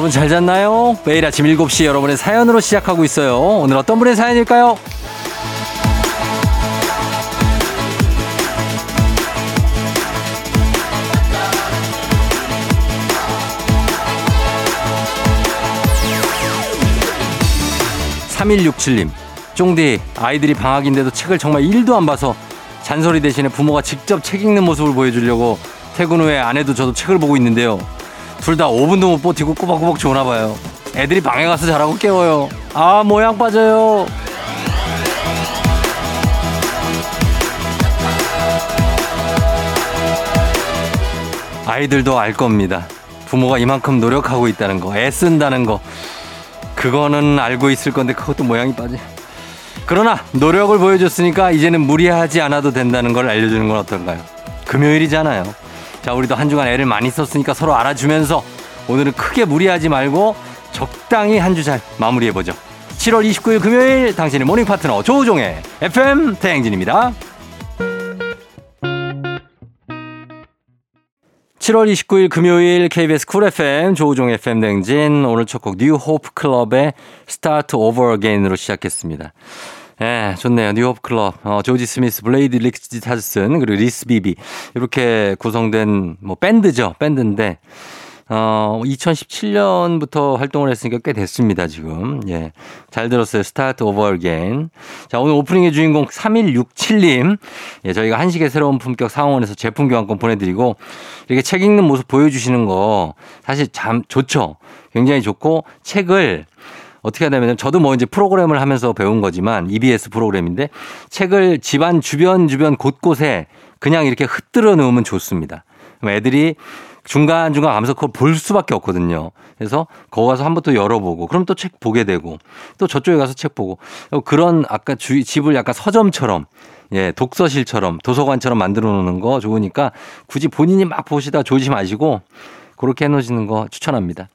여러분 잘 잤나요? 매일 아침 7시 여러분의 사연으로 시작하고 있어요. 오늘 어떤 분의 사연일까요? 3167님, 쫑디, 아이들이 방학인데도 책을 정말 1도 안 봐서 잔소리 대신에 부모가 직접 책 읽는 모습을 보여주려고 퇴근 후에 아내도 저도 책을 보고 있는데요. 둘 다 5분도 못 버티고 꼬박꼬박 좋나 봐요. 애들이 방에 가서 자라고 깨워요. 아, 모양 빠져요. 아이들도 알 겁니다. 부모가 이만큼 노력하고 있다는 거, 애쓴다는 거. 그거는 알고 있을 건데 그것도 모양이 빠져. 그러나 노력을 보여줬으니까 이제는 무리하지 않아도 된다는 걸 알려주는 건 어떨까요? 금요일이잖아요. 자, 우리도 한 주간 애를 많이 썼으니까 서로 알아주면서 오늘은 크게 무리하지 말고 적당히 한 주 잘 마무리해보죠. 7월 29일 금요일 당신의 모닝 파트너 조우종의 FM 대행진입니다. 7월 29일 금요일 KBS 쿨 FM 조우종 FM 댕진 오늘 첫 곡 뉴 호프 클럽의 Start Over Again으로 시작했습니다. 예, 좋네요. 뉴호프 클럽, 어, 조지 스미스, 블레이크 리차드슨, 그리고 리스 비비. 이렇게 구성된 뭐 밴드죠. 밴드인데, 어, 2017년부터 활동을 했으니까 꽤 됐습니다, 지금. 예. 잘 들었어요. Start Over Again. 자, 오늘 오프닝의 주인공 3167님. 예, 저희가 한식의 새로운 품격 상원에서 제품 교환권 보내드리고, 이렇게 책 읽는 모습 보여주시는 거 사실 참 좋죠. 굉장히 좋고, 책을 어떻게 하냐면 저도 뭐 이제 프로그램을 하면서 배운 거지만 EBS 프로그램인데 책을 집안 주변 주변 곳곳에 그냥 이렇게 흩들어 놓으면 좋습니다. 애들이 중간중간 가면서 그걸 볼 수밖에 없거든요. 그래서 거기 가서 한 번 또 열어보고 그럼 또 책 보게 되고 또 저쪽에 가서 책 보고 그런 아까 주, 집을 약간 서점처럼 예, 독서실처럼 도서관처럼 만들어 놓는 거 좋으니까 굳이 본인이 막 보시다 조지 마시고 그렇게 해 놓으시는 거 추천합니다.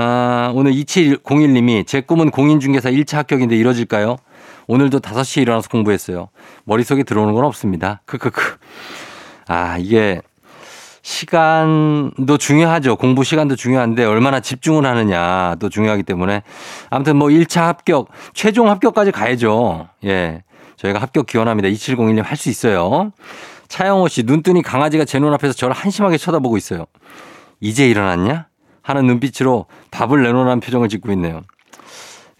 아, 오늘 2701님이 제 꿈은 공인중개사 1차 합격인데 이뤄질까요? 오늘도 5시에 일어나서 공부했어요. 머릿속에 들어오는 건 없습니다. 크크크. 아, 이게 시간도 중요하죠. 공부 시간도 중요한데 얼마나 집중을 하느냐도 중요하기 때문에 아무튼 뭐 1차 합격, 최종 합격까지 가야죠. 예. 저희가 합격 기원합니다. 2701님 할 수 있어요. 차영호 씨, 눈 뜨니 강아지가 제 눈앞에서 저를 한심하게 쳐다보고 있어요. 이제 일어났냐? 하는 눈빛으로 밥을 내놓으라는 표정을 짓고 있네요.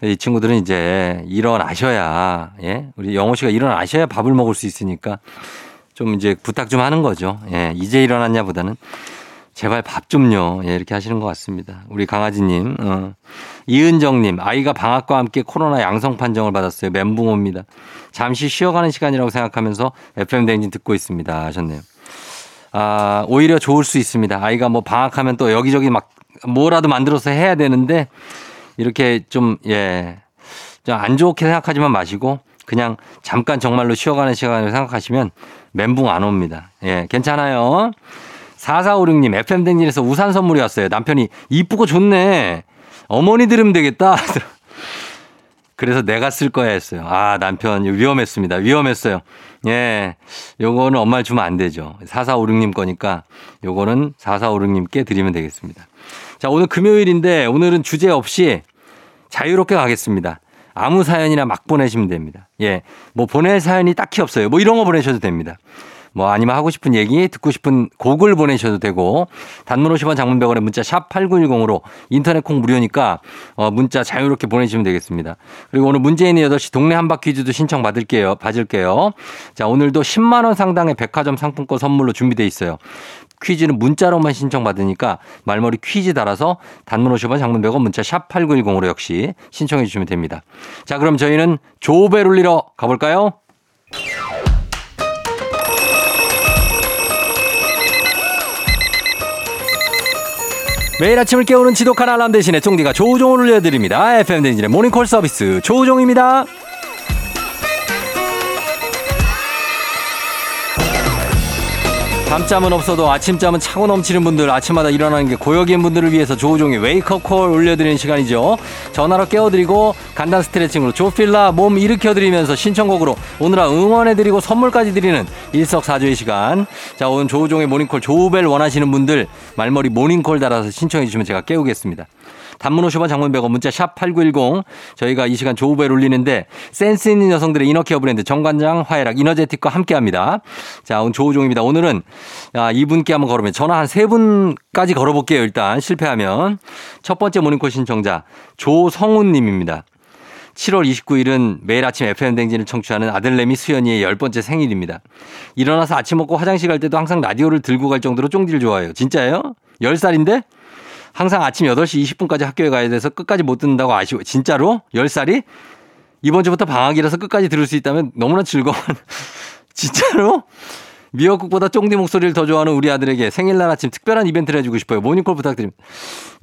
이 친구들은 이제 일어나셔야, 예? 우리 영호 씨가 일어나셔야 밥을 먹을 수 있으니까 좀 이제 부탁 좀 하는 거죠. 예, 이제 일어났냐 보다는 제발 밥 좀요. 예, 이렇게 하시는 것 같습니다. 우리 강아지님, 어. 이은정님, 아이가 방학과 함께 코로나 양성 판정을 받았어요. 멘붕 옵니다. 잠시 쉬어가는 시간이라고 생각하면서 FM 댕진 듣고 있습니다. 하셨네요. 아, 오히려 좋을 수 있습니다. 아이가 뭐 방학하면 또 여기저기 막 뭐라도 만들어서 해야 되는데 이렇게 좀, 예, 좀안 좋게 생각하지만 마시고 그냥 잠깐 정말로 쉬어가는 시간을 생각하시면 멘붕 안 옵니다. 예, 괜찮아요. 4456님, FM댕진에서 우산 선물이 왔어요. 남편이 이쁘고 좋네. 어머니 들으면 되겠다. 그래서 내가 쓸 거야 했어요. 아, 남편 위험했습니다. 위험했어요. 예. 요거는 엄마를 주면 안 되죠. 4456님 거니까 요거는 4456님께 드리면 되겠습니다. 자, 오늘 금요일인데 오늘은 주제 없이 자유롭게 가겠습니다. 아무 사연이나 막 보내시면 됩니다. 예. 뭐 보낼 사연이 딱히 없어요. 뭐 이런 거 보내셔도 됩니다. 뭐 아니면 하고 싶은 얘기, 듣고 싶은 곡을 보내셔도 되고 단문 50원 장문 100원에 문자 샵 8910으로 인터넷 콩 무료니까 어 문자 자유롭게 보내시면 되겠습니다. 그리고 오늘 문재인의 8시 동네 한바 퀴 즈도 신청 받을게요. 받을게요. 자, 오늘도 10만 원 상당의 백화점 상품권 선물로 준비돼 있어요. 퀴즈는 문자로만 신청받으니까 말머리 퀴즈 달아서 단문 50원 장문 100원 문자 샵 8910으로 역시 신청해 주시면 됩니다. 자, 그럼 저희는 조벨 울리러 가볼까요? 매일 아침을 깨우는 지독한 알람 대신에 쫑디가 조우종을 울려드립니다. FM 댕진의 모닝콜 서비스 조우종입니다. 밤잠은 없어도 아침잠은 차고 넘치는 분들 아침마다 일어나는 게 고역인 분들을 위해서 조우종의 웨이크업 콜 올려드리는 시간이죠. 전화로 깨워드리고 간단 스트레칭으로 조필라 몸 일으켜드리면서 신청곡으로 오늘아 응원해드리고 선물까지 드리는 일석사조의 시간. 자 오늘 조우종의 모닝콜 조우벨 원하시는 분들 말머리 모닝콜 달아서 신청해 주시면 제가 깨우겠습니다. 단문 50원 장문 100원 문자 샵 8910 저희가 이 시간 조우벨 울리는데 센스 있는 여성들의 inner care 브랜드 정관장 화애락 이너제틱과 함께 합니다. 자, 오늘 조우종입니다. 오늘은 아, 이분께 한번 걸으면 전화 한 세 분까지 걸어볼게요. 일단 실패하면 첫 번째 모닝콜 신청자 조성훈 님입니다. 7월 29일은 매일 아침 FM댕진을 청취하는 아들내미 수연이의 열 번째 생일입니다. 일어나서 아침 먹고 화장실 갈 때도 항상 라디오를 들고 갈 정도로 쫑디를 좋아해요. 진짜예요? 10살인데? 항상 아침 8시 20분까지 학교에 가야 돼서 끝까지 못 듣는다고 아쉬워. 진짜로? 10살이? 이번 주부터 방학이라서 끝까지 들을 수 있다면 너무나 즐거운. 진짜로? 미역국보다 쫑디 목소리를 더 좋아하는 우리 아들에게 생일날 아침 특별한 이벤트를 해주고 싶어요. 모닝콜 부탁드립니다.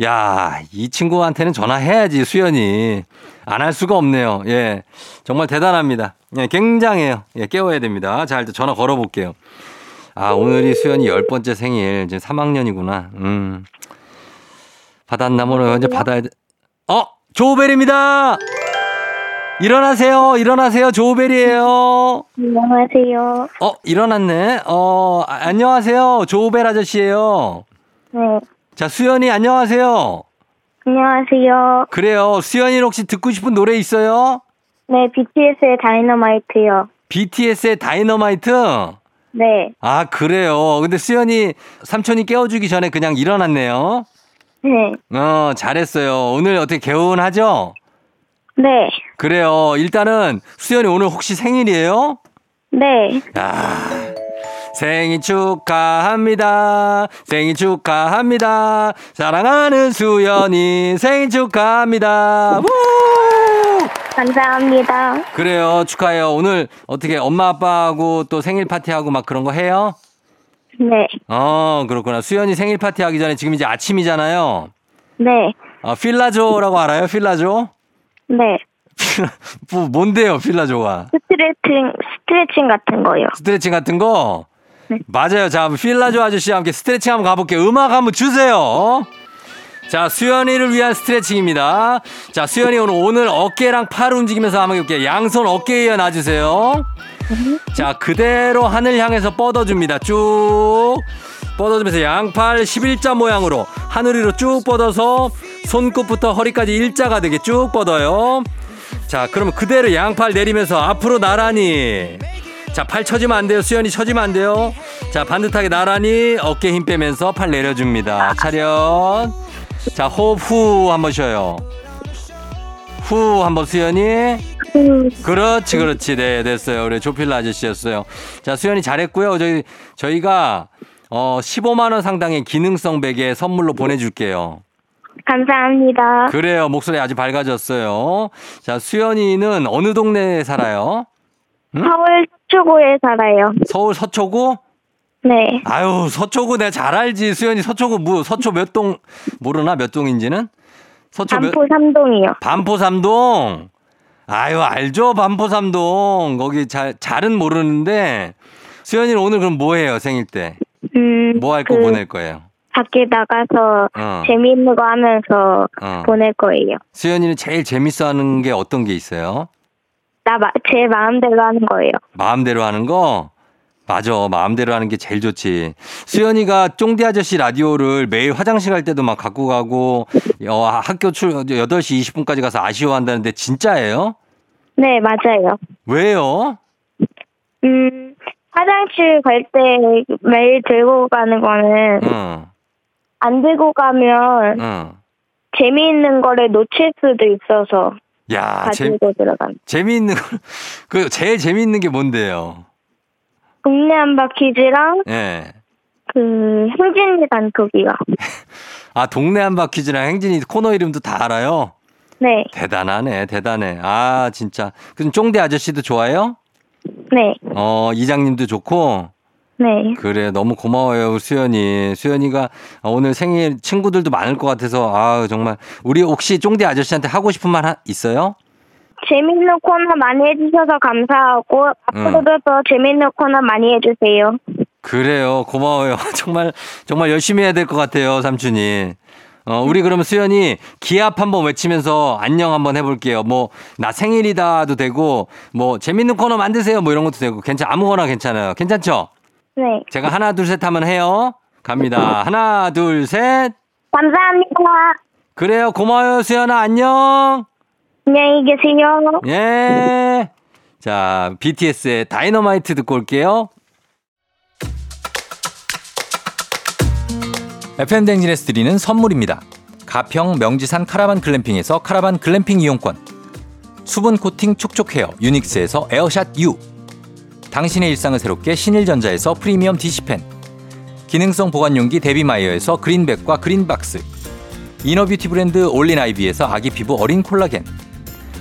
야, 이 친구한테는 전화해야지, 수연이. 안 할 수가 없네요. 예. 정말 대단합니다. 예, 굉장해요. 예, 깨워야 됩니다. 자, 일단 전화 걸어볼게요. 아, 오늘이 수연이 열 번째 생일. 이제 3학년이구나. 음. 받았나, 뭐, 언제 받아야 돼. 어! 조우벨입니다! 일어나세요. 일어나세요. 조우벨이에요. 안녕하세요. 어, 일어났네. 어, 아, 안녕하세요. 조우벨 아저씨예요. 네. 자, 수연이 안녕하세요. 안녕하세요. 그래요. 수연이 혹시 듣고 싶은 노래 있어요? 네, BTS의 다이너마이트요. BTS의 다이너마이트? 네. 아, 그래요. 근데 수연이 삼촌이 깨워주기 전에 그냥 일어났네요. 네. 어, 잘했어요. 오늘 어떻게 개운하죠? 네. 그래요. 일단은 수연이 오늘 혹시 생일이에요? 네. 야, 생일 축하합니다. 생일 축하합니다. 사랑하는 수연이 생일 축하합니다. 우! 감사합니다. 그래요. 축하해요. 오늘 어떻게 엄마 아빠하고 또 생일 파티하고 막 그런 거 해요? 네. 어, 그렇구나. 수연이 생일 파티 하기 전에 지금 이제 아침이잖아요. 네. 어, 필라조라고 알아요? 필라조? 네. 뭐, 뭔데요, 필라조가? 스트레칭, 스트레칭 같은 거요. 스트레칭 같은 거? 네. 맞아요. 자, 필라조 아저씨와 함께 스트레칭 한번 가볼게요. 음악 한번 주세요. 자, 수연이를 위한 스트레칭입니다. 자, 수연이 오늘, 오늘 어깨랑 팔 움직이면서 한번 해볼게요. 양손 어깨에 이어 놔주세요. 자, 그대로 하늘 향해서 뻗어줍니다. 쭉. 뻗어주면서 양팔 11자 모양으로 하늘 위로 쭉 뻗어서 손끝부터 허리까지 일자가 되게 쭉 뻗어요. 자, 그러면 그대로 양팔 내리면서 앞으로 나란히. 자, 팔 쳐지면 안 돼요. 수연이 쳐지면 안 돼요. 자, 반듯하게 나란히 어깨 힘 빼면서 팔 내려줍니다. 차렷. 자, 호흡 후 한번 쉬어요. 후 한번 수연이. 음, 그렇지, 그렇지. 네, 됐어요. 우리 조필라 아저씨였어요. 자, 수연이 잘했고요. 저희, 저희가, 어, 15만원 상당의 기능성 베개 선물로 보내줄게요. 감사합니다. 그래요. 목소리 아주 밝아졌어요. 자, 수연이는 어느 동네에 살아요? 서울 서초구에 살아요. 서울 서초구? 네. 아유, 서초구 내가 잘 알지. 수연이 서초구 뭐, 서초 몇 동, 모르나? 몇 동인지는? 서초 몇, 반포 삼동이요. 반포 삼동. 아유, 알죠. 반포 삼동. 거기 잘, 잘은 모르는데. 수연이는 오늘 그럼 뭐 해요, 생일 때? 음. 뭐 할거 그 보낼 거예요? 밖에 나가서 어. 재미있는 거 하면서 어. 보낼 거예요. 수연이는 제일 재밌어 하는 게 어떤 게 있어요? 나, 마, 제 마음대로 하는 거예요. 마음대로 하는 거? 맞아. 마음대로 하는 게 제일 좋지. 수연이가 쫑디 아저씨 라디오를 매일 화장실 갈 때도 막 갖고 가고, 어, 학교 출, 8시 20분까지 가서 아쉬워한다는데 진짜예요? 네, 맞아요. 왜요? 음, 화장실 갈 때 매일 들고 가는 거는 응, 안 들고 가면 응. 재미있는 거를 놓칠 수도 있어서 야, 재, 가지고 들어간. 재미있는 거, 그, 제일 재미있는 게 뭔데요? 동네 한바퀴즈랑 예. 그 행진이 단톡이요. 아, 동네 한바퀴즈랑 행진이 코너 이름도 다 알아요? 네, 대단하네, 대단해. 아, 진짜. 그럼 쫑대 아저씨도 좋아요? 네, 어, 이장님도 좋고. 네. 그래, 너무 고마워요, 수연이. 수연이가 오늘 생일 친구들도 많을 것 같아서, 아 정말. 우리 혹시 쫑대 아저씨한테 하고 싶은 말 하- 있어요? 재밌는 코너 많이 해주셔서 감사하고 앞으로도 더 재밌는 코너 많이 해주세요. 그래요, 고마워요. 정말, 정말 열심히 해야 될 것 같아요, 삼촌이. 어, 우리 그러면 수연이 기합 한번 외치면서 안녕 한번 해볼게요. 뭐, 나 생일이다도 되고, 뭐, 재밌는 코너 만드세요. 뭐 이런 것도 되고, 괜찮, 아무거나 괜찮아요. 괜찮죠? 네, 제가 하나, 둘, 셋 하면 해요. 갑니다. 하나, 둘, 셋. 감사합니다. 그래요. 고마워요, 수연아. 안녕. 안녕히 계세요. 예. 자, BTS의 다이너마이트 듣고 올게요. FM댕진에서 드리는 선물입니다. 가평 명지산 카라반 글램핑에서 카라반 글램핑 이용권. 수분 코팅 촉촉 헤어 유닉스에서 에어샷 U. 당신의 일상을 새롭게 신일전자에서 프리미엄 DC팬. 기능성 보관용기 데비마이어에서 그린백과 그린박스. inner beauty 브랜드 올린 아이비에서 아기 피부 어린 콜라겐.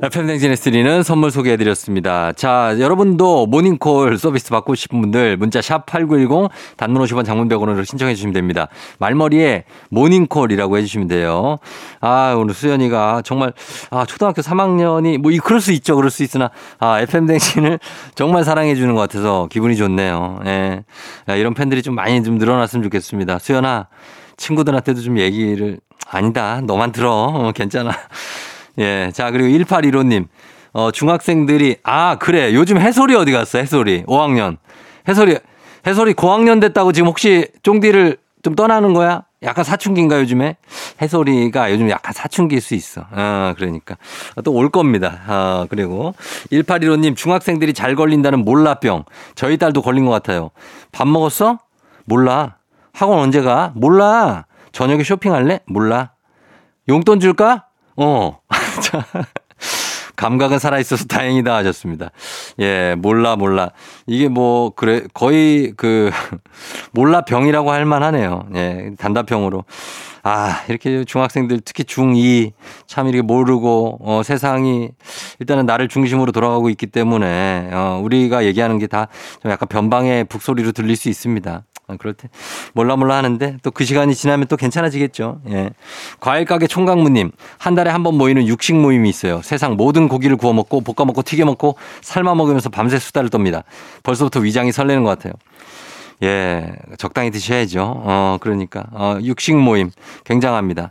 FM댕진에스 드리는 선물 소개해드렸습니다. 자, 여러분도 모닝콜 서비스 받고 싶은 분들 문자 샵 8910 단문 50원 장문 100원으로 신청해 주시면 됩니다. 말머리에 모닝콜이라고 해주시면 돼요. 아, 오늘 수연이가 정말, 아, 초등학교 3학년이 뭐, 이, 그럴 수 있죠. 그럴 수 있으나, 아, FM댕진을 정말 사랑해 주는 것 같아서 기분이 좋네요. 예. 야, 이런 팬들이 좀 많이 좀 늘어났으면 좋겠습니다. 수연아, 친구들한테도 좀 얘기를, 아니다. 너만 들어. 어, 괜찮아. 예. 자, 그리고 1815님. 어, 중학생들이, 아, 그래. 요즘 해솔이 어디 갔어? 해솔이. 5학년. 해솔이, 해솔이 고학년 됐다고 지금 혹시 쫑디를 좀 떠나는 거야? 약간 사춘기인가 요즘에? 해솔이가 요즘 약간 사춘기일 수 있어. 어, 그러니까. 또 올 겁니다. 어, 그리고 1815님 중학생들이 잘 걸린다는 몰라병. 저희 딸도 걸린 것 같아요. 밥 먹었어? 몰라. 학원 언제 가? 몰라. 저녁에 쇼핑할래? 몰라. 용돈 줄까? 어. 자, 감각은 살아있어서 다행이다 하셨습니다. 예, 몰라, 몰라. 이게 뭐, 그래, 거의 그, 몰라 병이라고 할 만하네요. 예, 단답형으로. 아, 이렇게 중학생들 특히 중2 참 이렇게 모르고, 어, 세상이 일단은 나를 중심으로 돌아가고 있기 때문에, 어, 우리가 얘기하는 게 다 좀 약간 변방의 북소리로 들릴 수 있습니다. 아, 그럴 때 몰라 몰라 하는데 또 그 시간이 지나면 또 괜찮아지겠죠. 예. 과일 가게 총각무님 한 달에 한 번 모이는 육식 모임이 있어요. 세상 모든 고기를 구워 먹고 볶아 먹고 튀겨 먹고 삶아 먹으면서 밤새 수다를 떱니다. 벌써부터 위장이 설레는 것 같아요. 예, 적당히 드셔야죠. 어, 그러니까. 어, 육식 모임. 굉장합니다.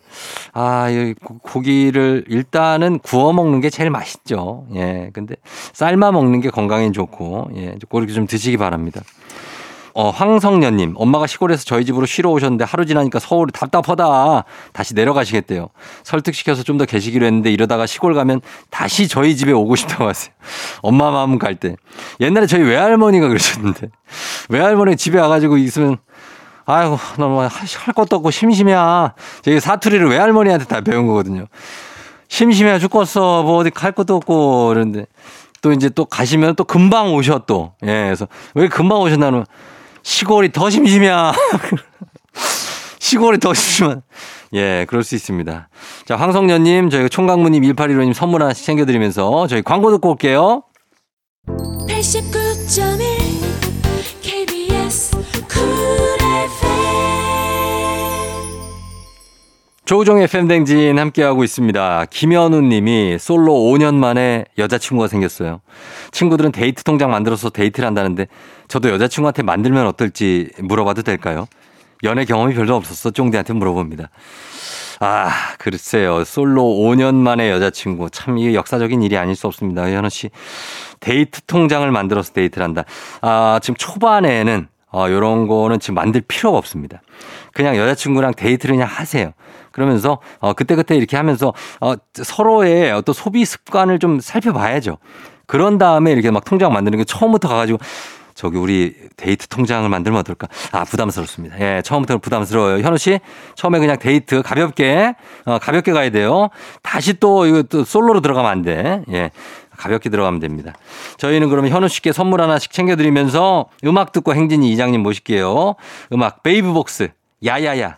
아, 이 고기를 일단은 구워 먹는 게 제일 맛있죠. 예, 근데 삶아 먹는 게 건강에 좋고, 예, 그렇게 좀 드시기 바랍니다. 어, 황성년님, 엄마가 시골에서 저희 집으로 쉬러 오셨는데 하루 지나니까 서울이 답답하다. 다시 내려가시겠대요. 설득시켜서 좀 더 계시기로 했는데 이러다가 시골 가면 다시 저희 집에 오고 싶다고 하세요. 엄마 마음 갈 때. 옛날에 저희 외할머니가 그러셨는데. 외할머니 집에 와가지고 있으면 아이고, 너무 할 것도 없고 심심해야. 저희 사투리를 외할머니한테 다 배운 거거든요. 심심해 죽겠어. 뭐 어디 갈 것도 없고. 그런데 또 이제 또 가시면 또 금방 오셔 또. 예, 그래서 왜 금방 오셨나는 시골이 더 심심이야. 시골이 더 심심한. 예, 그럴 수 있습니다. 자, 황성년님, 저희가 총각무님, 1815님 선물 하나씩 챙겨드리면서 저희 광고 듣고 올게요. 89.1 조우종의 FM댕진 함께하고 있습니다. 김현우 님이 솔로 5년 만에 여자친구가 생겼어요. 친구들은 데이트 통장 만들어서 데이트를 한다는데 저도 여자친구한테 만들면 어떨지 물어봐도 될까요? 연애 경험이 별로 없었어. 쫑디한테 물어봅니다. 아, 글쎄요. 솔로 5년 만에 여자친구. 참 이게 역사적인 일이 아닐 수 없습니다. 현우 씨. 데이트 통장을 만들어서 데이트를 한다. 아, 지금 초반에는 어, 요런 거는 지금 만들 필요가 없습니다. 그냥 여자친구랑 데이트를 그냥 하세요. 그러면서 어 그때그때 이렇게 하면서 어 서로의 어떤 소비 습관을 좀 살펴봐야죠. 그런 다음에 이렇게 막 통장 만드는 게 처음부터 가가지고 저기 우리 데이트 통장을 만들면 어떨까? 아 부담스럽습니다. 예, 처음부터 부담스러워요. 현우 씨 처음에 그냥 데이트 가볍게 어, 가볍게 가야 돼요. 다시 또 이거 또 솔로로 들어가면 안 돼. 예. 가볍게 들어가면 됩니다. 저희는 그러면 현우 씨께 선물 하나씩 챙겨드리면서 음악 듣고 행진이 이장님 모실게요. 음악 베이브복스 야야야.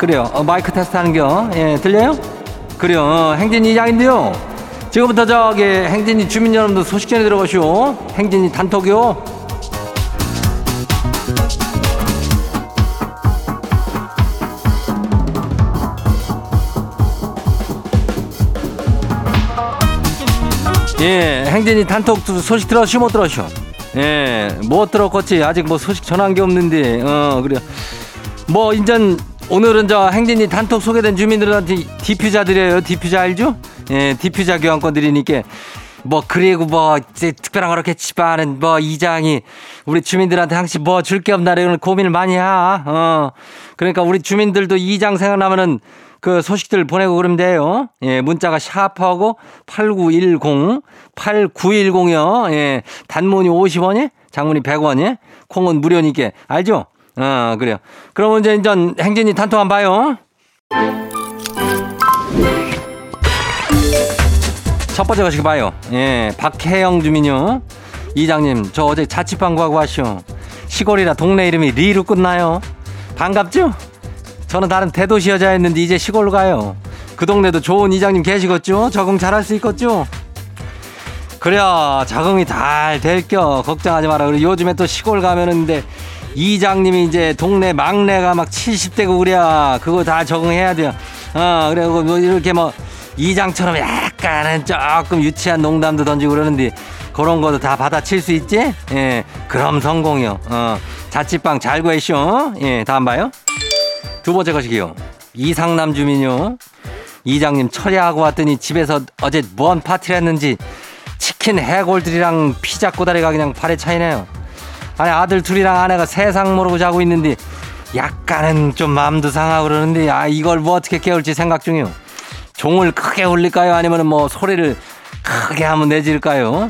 그래요. 어, 마이크 테스트 하는 겨. 예, 들려요? 그래요. 어, 행진이 이장인데요. 지금부터 저기 행진이 주민 여러분들 소식 전해 들어가시오. 행진이 단톡이요. 예, 행진이 단톡 소식 들었슈 못 들었슈? 예, 못 들었겠지. 아직 뭐 소식 전한 게 없는데, 어, 그래요. 뭐 인전 오늘은 저 행진이 단톡 소개된 주민들한테 디퓨자 드려요. 디퓨자 알죠? 예, 디퓨자 교환권 드리니까 뭐 그리고 뭐 이제 특별한 거렇겠지만은 뭐 이장이 우리 주민들한테 항상 뭐 줄 게 없나 이런 고민을 많이 하. 어. 그러니까 우리 주민들도 이장 생각나면은 그 소식들 보내고 그러면 돼요. 예, 문자가 샤프하고 8910 8910이요. 예. 단문이 50원이, 장문이 100원이, 콩은 무료니까 알죠? 어, 그래요. 그러면 이제 인전 행진이 단톡 한번 봐요. 첫 번째 거시기 봐요. 예, 박혜영 주민요. 이장님, 저 어제 자취방 구하고 왔쇼. 시골이라 동네 이름이 리로 끝나요. 반갑죠? 저는 다른 대도시 여자였는데 이제 시골로 가요. 그 동네도 좋은 이장님 계시겠죠? 적응 잘할 수 있겠죠? 그래, 적응이 잘 될 겨. 걱정하지 마라. 그리고 요즘에 또 시골 가면은 근데 이장님이 이제 동네 막내가 막 70대고 그래. 그거 다 적응해야 돼요. 어, 그래. 뭐 이렇게 뭐 이장처럼 약간은 조금 유치한 농담도 던지고 그러는데 그런 것도 다 받아칠 수 있지? 예. 그럼 성공이요. 어. 자취방 잘 구해쇼. 예. 다음 봐요. 두 번째 것이기요. 이상남 주민요. 이장님 철야하고 왔더니 집에서 어제 뭔 파티를 했는지 치킨 해골들이랑 피자 꼬다리가 그냥 발에 차이네요. 아니 아들 둘이랑 아내가 세상 모르고 자고 있는데 약간은 좀 마음도 상하고 그러는데 아 이걸 뭐 어떻게 깨울지 생각 중이요. 종을 크게 울릴까요? 아니면 뭐 소리를 크게 한번 내질까요?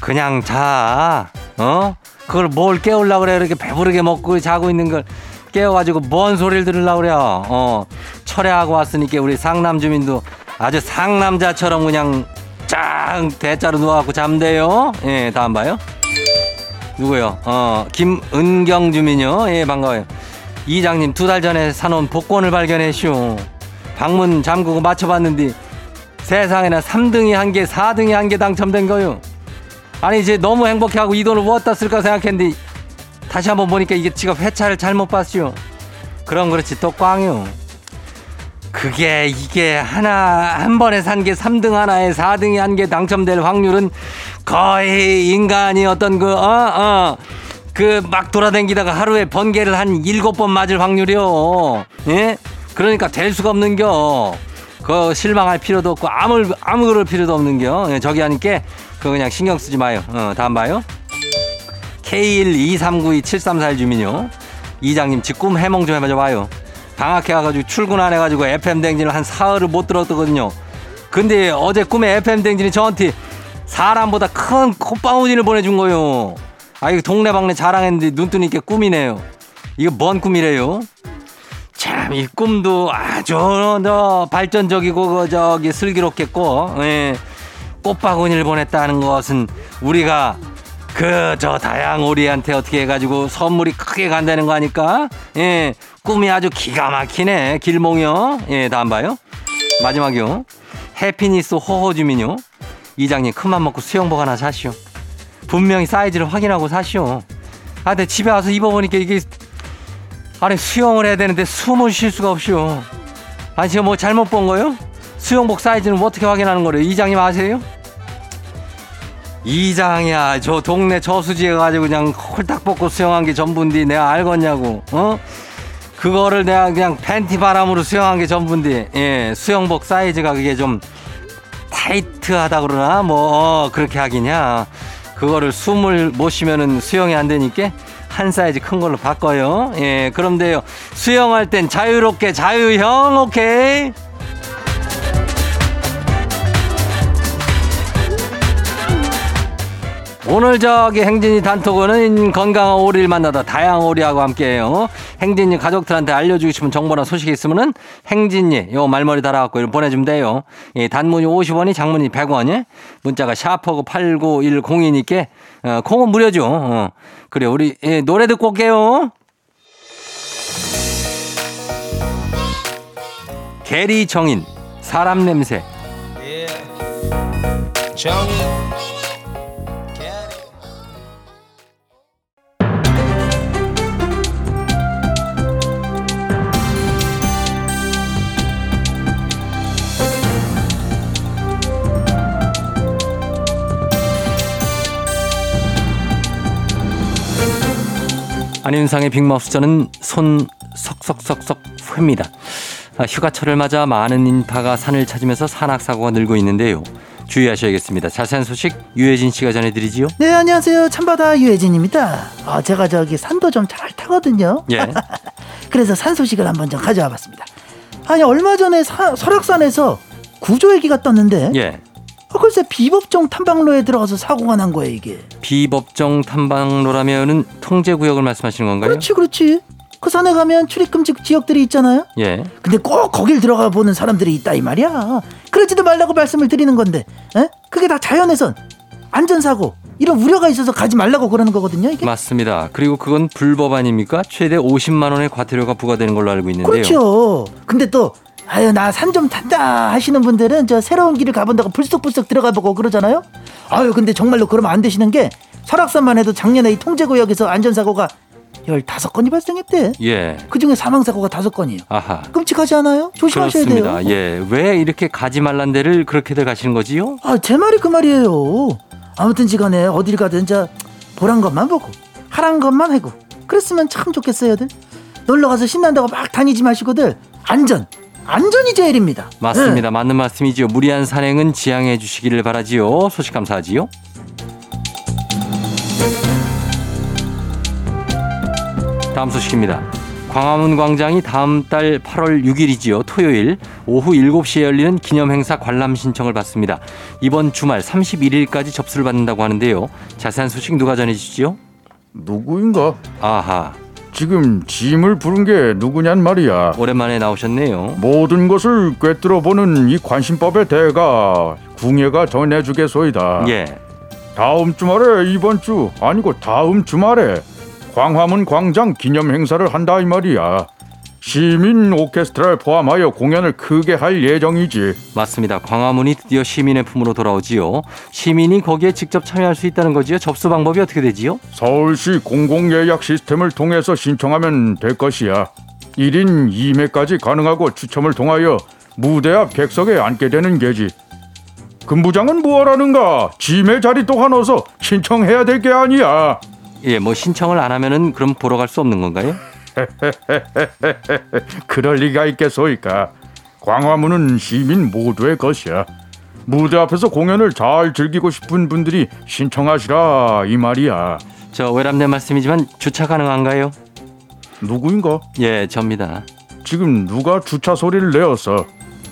그냥 자, 어? 그걸 뭘 깨우려고 그래? 이렇게 배부르게 먹고 자고 있는 걸 깨워가지고 뭔 소리를 들으려고 그래요? 어, 철회하고 왔으니까 우리 상남 주민도 아주 상남자처럼 그냥 짱 대자로 누워갖고 잠대요. 예, 다음 봐요. 누구요? 어, 김은경 주민요. 예, 반가워요. 이장님 두 달 전에 사놓은 복권을 발견했쇼. 방문 잠그고 맞춰봤는데 세상에나 3등이 한 개, 4등이 한 개 당첨된 거요. 아니 이제 너무 행복해하고 이 돈을 무엇다 쓸까 생각했는데 다시 한번 보니까 이게 지가 회차를 잘못 봤쇼. 그럼 그렇지 또 꽝이요. 그게 이게 하나 한 번에 산 게 3등 하나에 4등이 한 개 당첨될 확률은 거의 인간이 어떤 그 어 어 그 막 돌아다니다가 하루에 번개를 한 일곱 번 맞을 확률이요. 예? 그러니까 될 수가 없는 겨. 그 실망할 필요도 없고 아무 아무 그럴 필요도 없는 겨. 예, 저기 하니까 그거 그냥 신경 쓰지 마요. 어, 다음 봐요. K123927341 주민요. 이장님 직꿈 해몽 좀 해봐 봐요. 방학해 가지고 출근 안 해가지고 FM 댕진을 한 사흘을 못 들었거든요. 근데 어제 꿈에 FM 댕진이 저한테 사람보다 큰 콧방울진을 보내준 거요. 아, 이거 동네방네 자랑했는데 눈뜨니 게 꿈이네요. 이거 뭔 꿈이래요? 참, 이 꿈도 아주, 저, 발전적이고, 그, 저기, 슬기롭겠고, 예. 꽃바구니를 보냈다는 것은 우리가 그, 저, 다양오리한테 어떻게 해가지고 선물이 크게 간다는 거 아닐까? 예. 꿈이 아주 기가 막히네. 길몽이요. 예, 다음 봐요. 마지막이요. 해피니스 호호주민요. 이장님 큰맘 먹고 수영복 하나 사시오. 분명히 사이즈를 확인하고 사시오. 아, 근데 집에 와서 입어보니까 이게 아니 수영을 해야 되는데 숨을 쉴 수가 없이요. 아니 지금 뭐 잘못 본 거요? 수영복 사이즈는 뭐 어떻게 확인하는 거래요? 이장님 아세요? 이장이야 저 동네 저수지에 가지고 그냥 홀딱 벗고 수영한 게 전부인데 내가 알겠냐고 어? 그거를 내가 그냥 팬티 바람으로 수영한 게 전부인데 예 수영복 사이즈가 그게 좀 타이트하다 그러나? 뭐 어, 그렇게 하기냐? 그거를 숨을 못 쉬면은 수영이 안 되니까 한 사이즈 큰 걸로 바꿔요. 예 그럼 돼요. 수영할 땐 자유롭게 자유형 오케이 오늘 저기 행진이 단톡은 건강한 오리를 만나다 다양한 오리하고 함께해요. 행진이 가족들한테 알려주고 싶은 정보나 소식이 있으면은 행진이 요 말머리 달아갖고 보내주면 돼요. 예, 단문이 50원이 장문이 100원이 문자가 샤퍼고 8910이니까 어, 콩은 무료죠. 어. 그래 우리 예, 노래 듣고 올게요. 게리 정인 사람 냄새 정이 안윤상의 빅마우스 저는 손 석석석석 회입니다. 아, 휴가철을 맞아 많은 인파가 산을 찾으면서 산악사고가 늘고 있는데요. 주의하셔야겠습니다. 자세한 소식 유혜진 씨가 전해드리지요. 네 안녕하세요 참바다 유혜진입니다. 아 제가 저기 산도 좀 잘 타거든요. 예. 그래서 산 소식을 한번 좀 가져와봤습니다. 아니 얼마 전에 사- 설악산에서 구조 얘기가 떴는데 예. 아, 글쎄 비법정 탐방로에 들어가서 사고가 난 거예요 이게. 비법정 탐방로라면은 통제 구역을 말씀하시는 건가요? 그렇지 그렇지. 그 산에 가면 출입금지 지역들이 있잖아요. 예. 근데 꼭 거길 들어가 보는 사람들이 있다 이 말이야. 그러지도 말라고 말씀을 드리는 건데, 에? 그게 다 자연에선 안전사고 이런 우려가 있어서 가지 말라고 그러는 거거든요. 이게. 맞습니다. 그리고 그건 불법 아닙니까? 최대 50만 원의 과태료가 부과되는 걸로 알고 있는데요. 그렇죠. 근데 또 아유 나 산 좀 탄다 하시는 분들은 저 새로운 길을 가본다고 불쑥불쑥 들어가 보고 그러잖아요. 아유 근데 정말로 그러면 안 되시는 게 설악산만 해도 작년에 이 통제구역에서 안전사고가 15건이 발생했대. 예. 그 중에 사망사고가 5건이에요. 아하. 끔찍하지 않아요? 조심하셔야 그렇습니다. 돼요. 예. 왜 이렇게 가지 말란 데를 그렇게들 가시는 거지요? 아, 제 말이 그 말이에요. 아무튼 지간에 어딜 가든 자 보란 것만 보고 하란 것만 하고 그랬으면 참 좋겠어요들. 놀러 가서 신난다고 막 다니지 마시고들 안전 안전이 제일입니다. 맞습니다. 네. 맞는 말씀이지요. 무리한 산행은 지양해 주시기를 바라지요. 소식 감사하지요. 다음 소식입니다. 광화문 광장이 다음 달 8월 6일이지요. 토요일 오후 7시에 열리는 기념행사 관람 신청을 받습니다. 이번 주말 31일까지 접수를 받는다고 하는데요. 자세한 소식 누가 전해 주시죠? 누구인가? 아하, 지금 짐을 부른 게 누구냔 말이야. 오랜만에 나오셨네요. 모든 것을 꿰뚫어 보는 이 관심법의 대가 궁예가 전해주겠소이다. 예, 다음 주말에 이번 주 아니고 다음 주말에 광화문 광장 기념 행사를 한다 이 말이야. 시민 오케스트라를 포함하여 공연을 크게 할 예정이지. 맞습니다. 광화문이 드디어 시민의 품으로 돌아오지요. 시민이 거기에 직접 참여할 수 있다는 거지요. 접수 방법이 어떻게 되지요? 서울시 공공 예약 시스템을 통해서 신청하면 될 것이야. 1인 2매까지 가능하고 추첨을 통하여 무대 앞 객석에 앉게 되는 게지. 금부장은 뭐하라는가? 짐의 자리 또 하나서 신청해야 될 게 아니야. 예, 뭐 신청을 안 하면은 그럼 보러 갈 수 없는 건가요? 그럴 리가 있겠소이까. 광화문은 시민 모두의 것이야. 무대 앞에서 공연을 잘 즐기고 싶은 분들이 신청하시라 이 말이야. 저 외람된 말씀이지만 주차 가능한가요? 누구인가? 예, 접니다. 지금 누가 주차 소리를 내었어?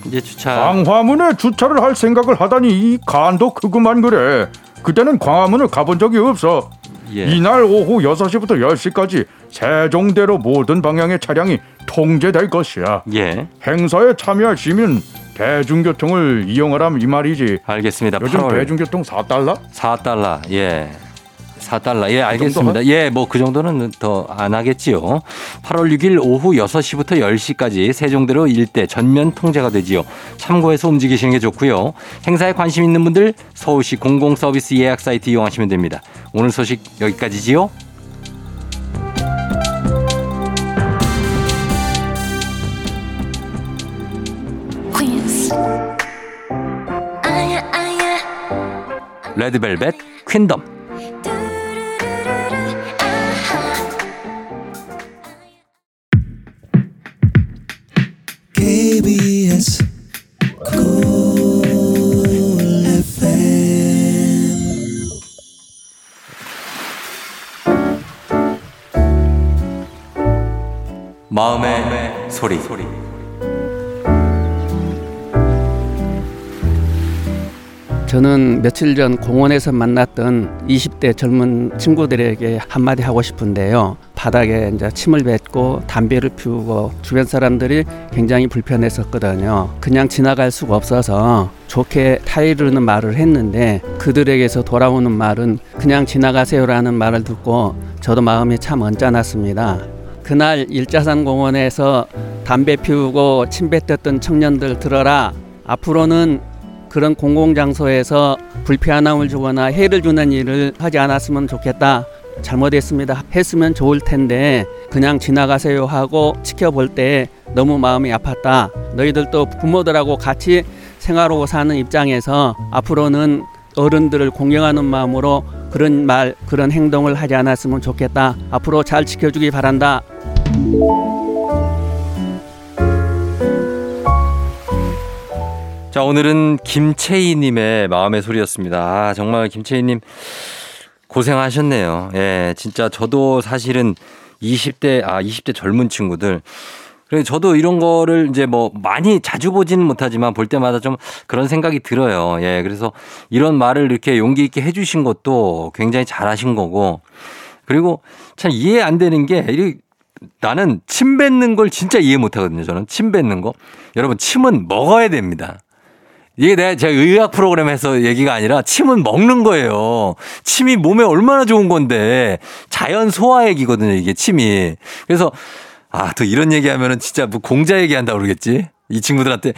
이제 주차 광화문에 주차를 할 생각을 하다니 이 간도 크구만 그래. 그때는 광화문을 가본 적이 없어. 예. 이날 오후 6시부터 10시까지 세종대로 모든 방향의 차량이 통제될 것이야. 예. 행사에 참여할 시민 대중교통을 이용하라면 이 말이지. 알겠습니다. 요즘 8월 대중교통 4달러? 4달러. 예. 4달러. 예, 알겠습니다. 그 정도 예, 뭐 그 정도는 더 안 하겠지요. 8월 6일 오후 6시부터 10시까지 세종대로 일대 전면 통제가 되지요. 참고해서 움직이시는 게 좋고요. 행사에 관심 있는 분들 서울시 공공서비스 예약 사이트 이용하시면 됩니다. 오늘 소식 여기까지지요. 레드벨벳 퀸덤. KBS 마음의, 소리. 저는 며칠 전 공원에서 만났던 20대 젊은 친구들에게 한마디 하고 싶은데요. 바닥에 이제 침을 뱉고 담배를 피우고 주변 사람들이 굉장히 불편했었거든요. 그냥 지나갈 수가 없어서 좋게 타이르는 말을 했는데 그들에게서 돌아오는 말은 그냥 지나가세요라는 말을 듣고 저도 마음이 참 언짢았습니다. 그날 일자산 공원에서 담배 피우고 침 뱉었던 청년들 들어라. 앞으로는 그런 공공장소에서 불편함을 주거나 해를 주는 일을 하지 않았으면 좋겠다. 잘못했습니다. 했으면 좋을 텐데 그냥 지나가세요 하고 지켜볼 때 너무 마음이 아팠다. 너희들도 부모들하고 같이 생활하고 사는 입장에서 앞으로는 어른들을 공경하는 마음으로 그런 말, 그런 행동을 하지 않았으면 좋겠다. 앞으로 잘 지켜주기 바란다. 자, 오늘은 김채희님의 마음의 소리였습니다. 아, 정말 김채희님 고생하셨네요. 예, 진짜 저도 사실은 20대, 아, 20대 젊은 친구들. 그래 저도 이런 거를 이제 뭐 많이 자주 보지는 못하지만 볼 때마다 좀 그런 생각이 들어요. 예, 그래서 이런 말을 이렇게 용기 있게 해주신 것도 굉장히 잘하신 거고. 그리고 참 이해 안 되는 게이 나는 침 뱉는 걸 진짜 이해 못 하거든요. 저는 침 뱉는 거. 여러분, 침은 먹어야 됩니다. 이게 내가 제가 의학 프로그램에서 얘기가 아니라 침은 먹는 거예요. 침이 몸에 얼마나 좋은 건데 자연 소화액이거든요. 이게 침이. 그래서 아, 또 이런 얘기 하면은 진짜 뭐 공자 얘기한다 그러겠지? 이 친구들한테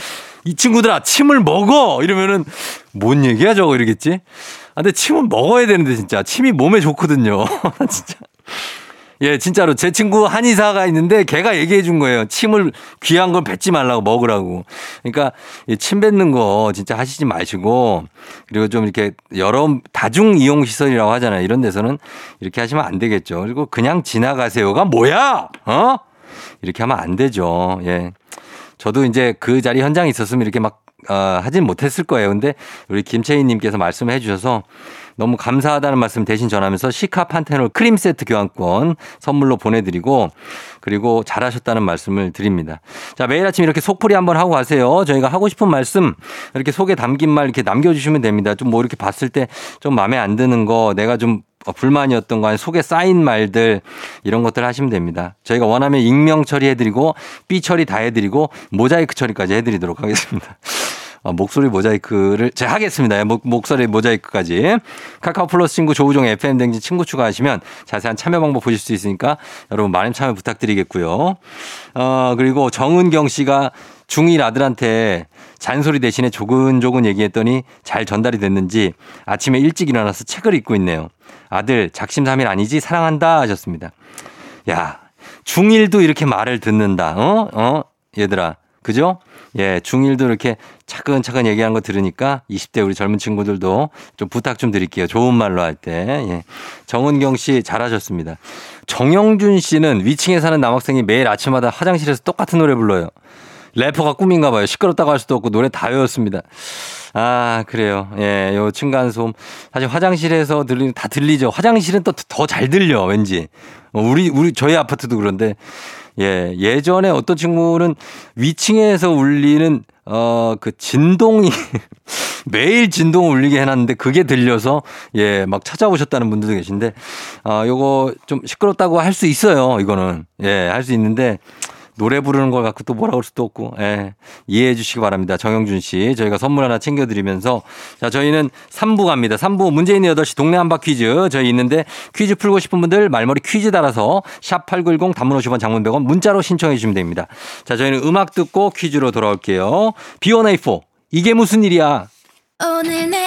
이 친구들아 침을 먹어 이러면은 뭔 얘기야 저거 이러겠지? 아, 근데 침은 먹어야 되는데 진짜 침이 몸에 좋거든요. 진짜. 예, 진짜로 제 친구 한의사가 있는데 걔가 얘기해 준 거예요. 침을 귀한 건 뱉지 말라고 먹으라고. 그러니까 이침 뱉는 거 진짜 하시지 마시고 그리고 좀 이렇게 여러 다중 이용 시설이라고 하잖아요. 이런 데서는 이렇게 하시면 안 되겠죠. 그리고 그냥 지나가세요가 뭐야? 어? 이렇게 하면 안 되죠. 예. 저도 이제 그 자리 현장에 있었으면 이렇게 막 어, 하진 못했을 거예요. 근데 우리 김채희님께서 말씀을 해주셔서 너무 감사하다는 말씀 대신 전하면서 시카 판테놀 크림 세트 교환권 선물로 보내드리고 그리고 잘하셨다는 말씀을 드립니다. 자 매일 아침 이렇게 속풀이 한번 하고 가세요. 저희가 하고 싶은 말씀 이렇게 속에 담긴 말 이렇게 남겨주시면 됩니다. 좀 뭐 이렇게 봤을 때 좀 마음에 안 드는 거 내가 좀 불만이었던 거 아니 속에 쌓인 말들 이런 것들 하시면 됩니다. 저희가 원하면 익명 처리해드리고 삐 처리 다 해드리고 모자이크 처리까지 해드리도록 하겠습니다. 아, 목소리 모자이크를 제가 하겠습니다. 예, 목, 목소리 모자이크까지. 카카오 플러스 친구 조우종 FM 댕진 친구 추가하시면 자세한 참여 방법 보실 수 있으니까 여러분 많은 참여 부탁드리겠고요. 어, 그리고 정은경 씨가 중1 아들한테 잔소리 대신에 조근조근 얘기했더니 잘 전달이 됐는지 아침에 일찍 일어나서 책을 읽고 있네요. 아들 작심삼일 아니지 사랑한다 하셨습니다. 야 중1도 이렇게 말을 듣는다. 어? 어? 얘들아. 그죠? 예, 중1도 이렇게 차근차근 얘기하는 거 들으니까 20대 우리 젊은 친구들도 좀 부탁 좀 드릴게요. 좋은 말로 할 때. 예. 정은경 씨 잘하셨습니다. 정영준 씨는 위층에 사는 남학생이 매일 아침마다 화장실에서 똑같은 노래 불러요. 래퍼가 꿈인가 봐요. 시끄럽다고 할 수도 없고 노래 다 외웠습니다. 아, 그래요. 예, 요 층간소음. 사실 화장실에서 들리는, 다 들리죠. 화장실은 또 더 잘 들려, 왠지. 어, 우리, 우리, 저희 아파트도 그런데 예, 예전에 어떤 친구는 위층에서 울리는 어, 그 진동이 매일 진동을 울리게 해놨는데 그게 들려서 예, 막 찾아오셨다는 분들도 계신데 아, 요거 좀 시끄럽다고 할 수 있어요. 이거는. 예, 할 수 있는데 노래 부르는 걸 갖고 또 뭐라 그럴 수도 없고, 예. 이해해 주시기 바랍니다. 정영준 씨. 저희가 선물 하나 챙겨드리면서. 자, 저희는 3부 갑니다. 3부 문재인 8시 동네 한바 퀴즈. 저희 있는데 퀴즈 풀고 싶은 분들 말머리 퀴즈 달아서 샵8910 단문 50원 장문 100원 문자로 신청해 주시면 됩니다. 자, 저희는 음악 듣고 퀴즈로 돌아올게요. B1A4. 이게 무슨 일이야? 오늘 내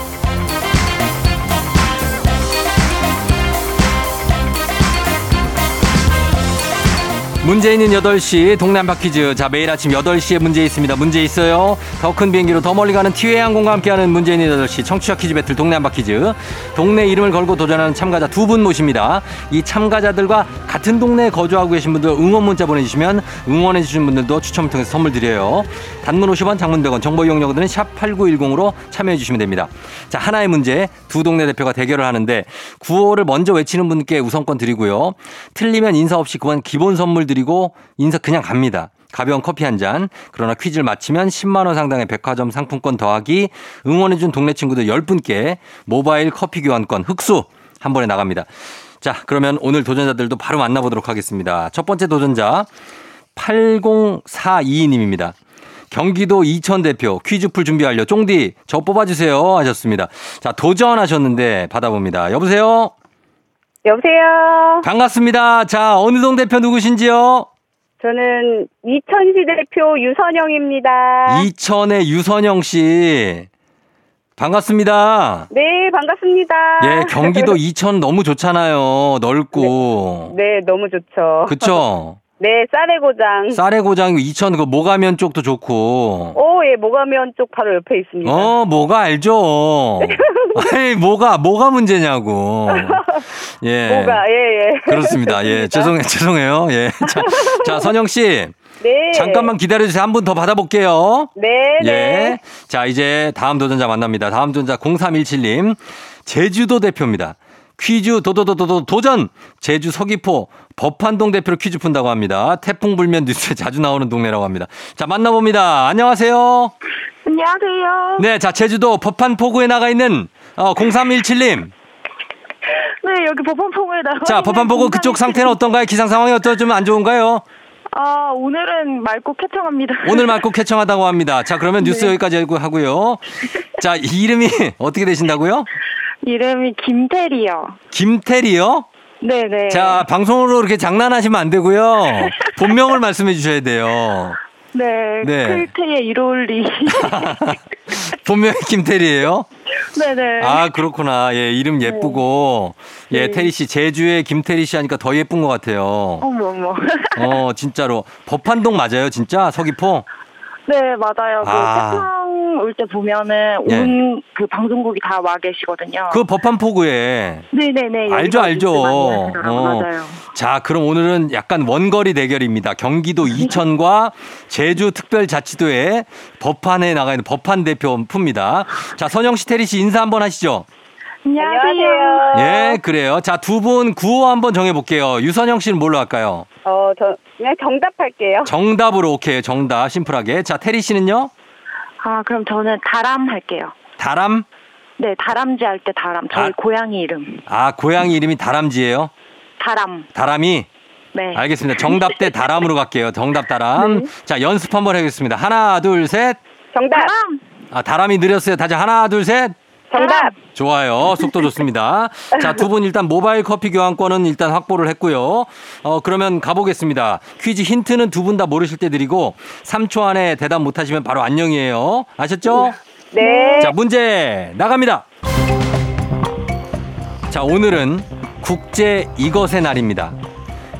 문제 있는 8시 동네 한바 퀴즈. 자 매일 아침 8시에 문제 있습니다. 문제 있어요. 더 큰 비행기로 더 멀리 가는 티웨이 항공과 함께하는 문제 있는 8시 청취자 퀴즈 배틀 동네 한바 퀴즈. 동네 이름을 걸고 도전하는 참가자 두 분 모십니다. 이 참가자들과 같은 동네에 거주하고 계신 분들 응원 문자 보내주시면 응원해 주신 분들도 추첨을 통해서 선물 드려요. 단문 50원 장문 100원 정보 이용료들은 샵 8910으로 참여해 주시면 됩니다. 자 하나의 문제. 두 동네 대표가 대결을 하는데 구호를 먼저 외치는 분께 우선권 드리고요. 틀리면 인사 없이 그만 기본 선물 드리고 인사 그냥 갑니다 가벼운 커피 한 잔. 그러나 퀴즈를 마치면 10만 원 상당의 백화점 상품권 더하기 응원해 준 동네 친구들 10분께 모바일 커피 교환권 흑수 한 번에 나갑니다. 자, 그러면 오늘 도전자들도 바로 만나보도록 하겠습니다. 첫 번째 도전자 8042님입니다. 경기도 이천 대표 퀴즈 풀 준비 완료. 쫑디 저 뽑아주세요 하셨습니다. 자 도전하셨는데 받아봅니다. 여보세요. 여보세요. 반갑습니다. 자 어느 동 대표 누구신지요? 저는 이천시 대표 유선영입니다. 이천의 유선영 씨. 반갑습니다. 네, 반갑습니다. 예, 경기도 이천 너무 좋잖아요. 넓고. 네, 너무 좋죠. 그쵸? 네, 쌀의 고장. 쌀의 고장 이천 그 모가면 쪽도 좋고. 오, 예, 모가면 쪽 바로 옆에 있습니다. 어, 뭐가 알죠. 아니, 뭐가, 뭐가 문제냐고. 예. 뭐가, 예, 예. 그렇습니다. 예, 죄송해, 죄송해요. 예. 자, 자, 선영 씨. 네. 잠깐만 기다려주세요. 한 분 더 받아볼게요. 네, 예. 네. 자, 이제 다음 도전자 만납니다. 다음 도전자 0317님. 제주도 대표입니다. 퀴즈 도도도도도 도전! 제주 서귀포 법한동 대표로 퀴즈 푼다고 합니다. 태풍 불면 뉴스에 자주 나오는 동네라고 합니다. 자, 만나봅니다. 안녕하세요. 안녕하세요. 네, 자, 제주도 법한 포구에 나가 있는 어, 0317님. 네, 여기 법원포구에 나와. 자, 법한 포구 그쪽 상태는 어떤가요? 기상 상황이 어떠 좀 안 좋은가요? 아, 오늘은 맑고 쾌청합니다. 오늘 맑고 쾌청하다고 합니다. 자, 그러면 뉴스 여기까지 하고- 하고요. 자, 이름이 어떻게 되신다고요? 이름이 김태리요. 김태리요? 네네. 자, 방송으로 이렇게 장난하시면 안 되고요. 본명을 말씀해 주셔야 돼요. 네. 네. 클테의 이로울리. 본명이 김태리예요? 네네. 아, 그렇구나. 예, 이름 예쁘고. 예, 네. 태리 씨, 제주의 김태리 씨 하니까 더 예쁜 것 같아요. 어머, 어머. 어, 진짜로. 법한동 맞아요, 진짜? 서귀포? 네, 맞아요. 그 아. 태풍 올때 보면은 예. 온그 방송국이 다 와 계시거든요. 그 법한 포구에. 네네네. 알죠, 여기서 알죠. 하시더라고요. 어. 맞아요. 자, 그럼 오늘은 약간 원거리 대결입니다. 경기도 이천과 제주 특별자치도의 법한에 나가 있는 법한 대표 풉니다. 자, 선영 씨, 태리 씨 인사 한번 하시죠. 안녕하세요. 예, 그래요. 자, 두 분 구호 한번 정해볼게요. 유선영 씨는 뭘로 할까요? 어, 저, 그냥 정답할게요. 정답으로 오케이. 정답 심플하게. 자, 태리 씨는요? 아, 그럼 저는 다람 할게요. 다람? 네, 다람쥐 할 때 다람. 저희 아. 고양이 이름. 아, 고양이 이름이 다람쥐예요? 다람. 다람이? 네. 알겠습니다. 정답 대 다람으로 갈게요. 정답 다람. 자, 연습 한번 해보겠습니다. 하나, 둘, 셋. 정답. 다람. 아, 다람이 느렸어요. 다시 하나, 둘, 셋. 정답. 좋아요. 속도 좋습니다. 자, 두 분 일단 모바일 커피 교환권은 일단 확보를 했고요. 어, 그러면 가보겠습니다. 퀴즈 힌트는 두 분 다 모르실 때 드리고 3초 안에 대답 못 하시면 바로 안녕이에요. 아셨죠? 네. 자, 문제 나갑니다. 자, 오늘은 국제 이것의 날입니다.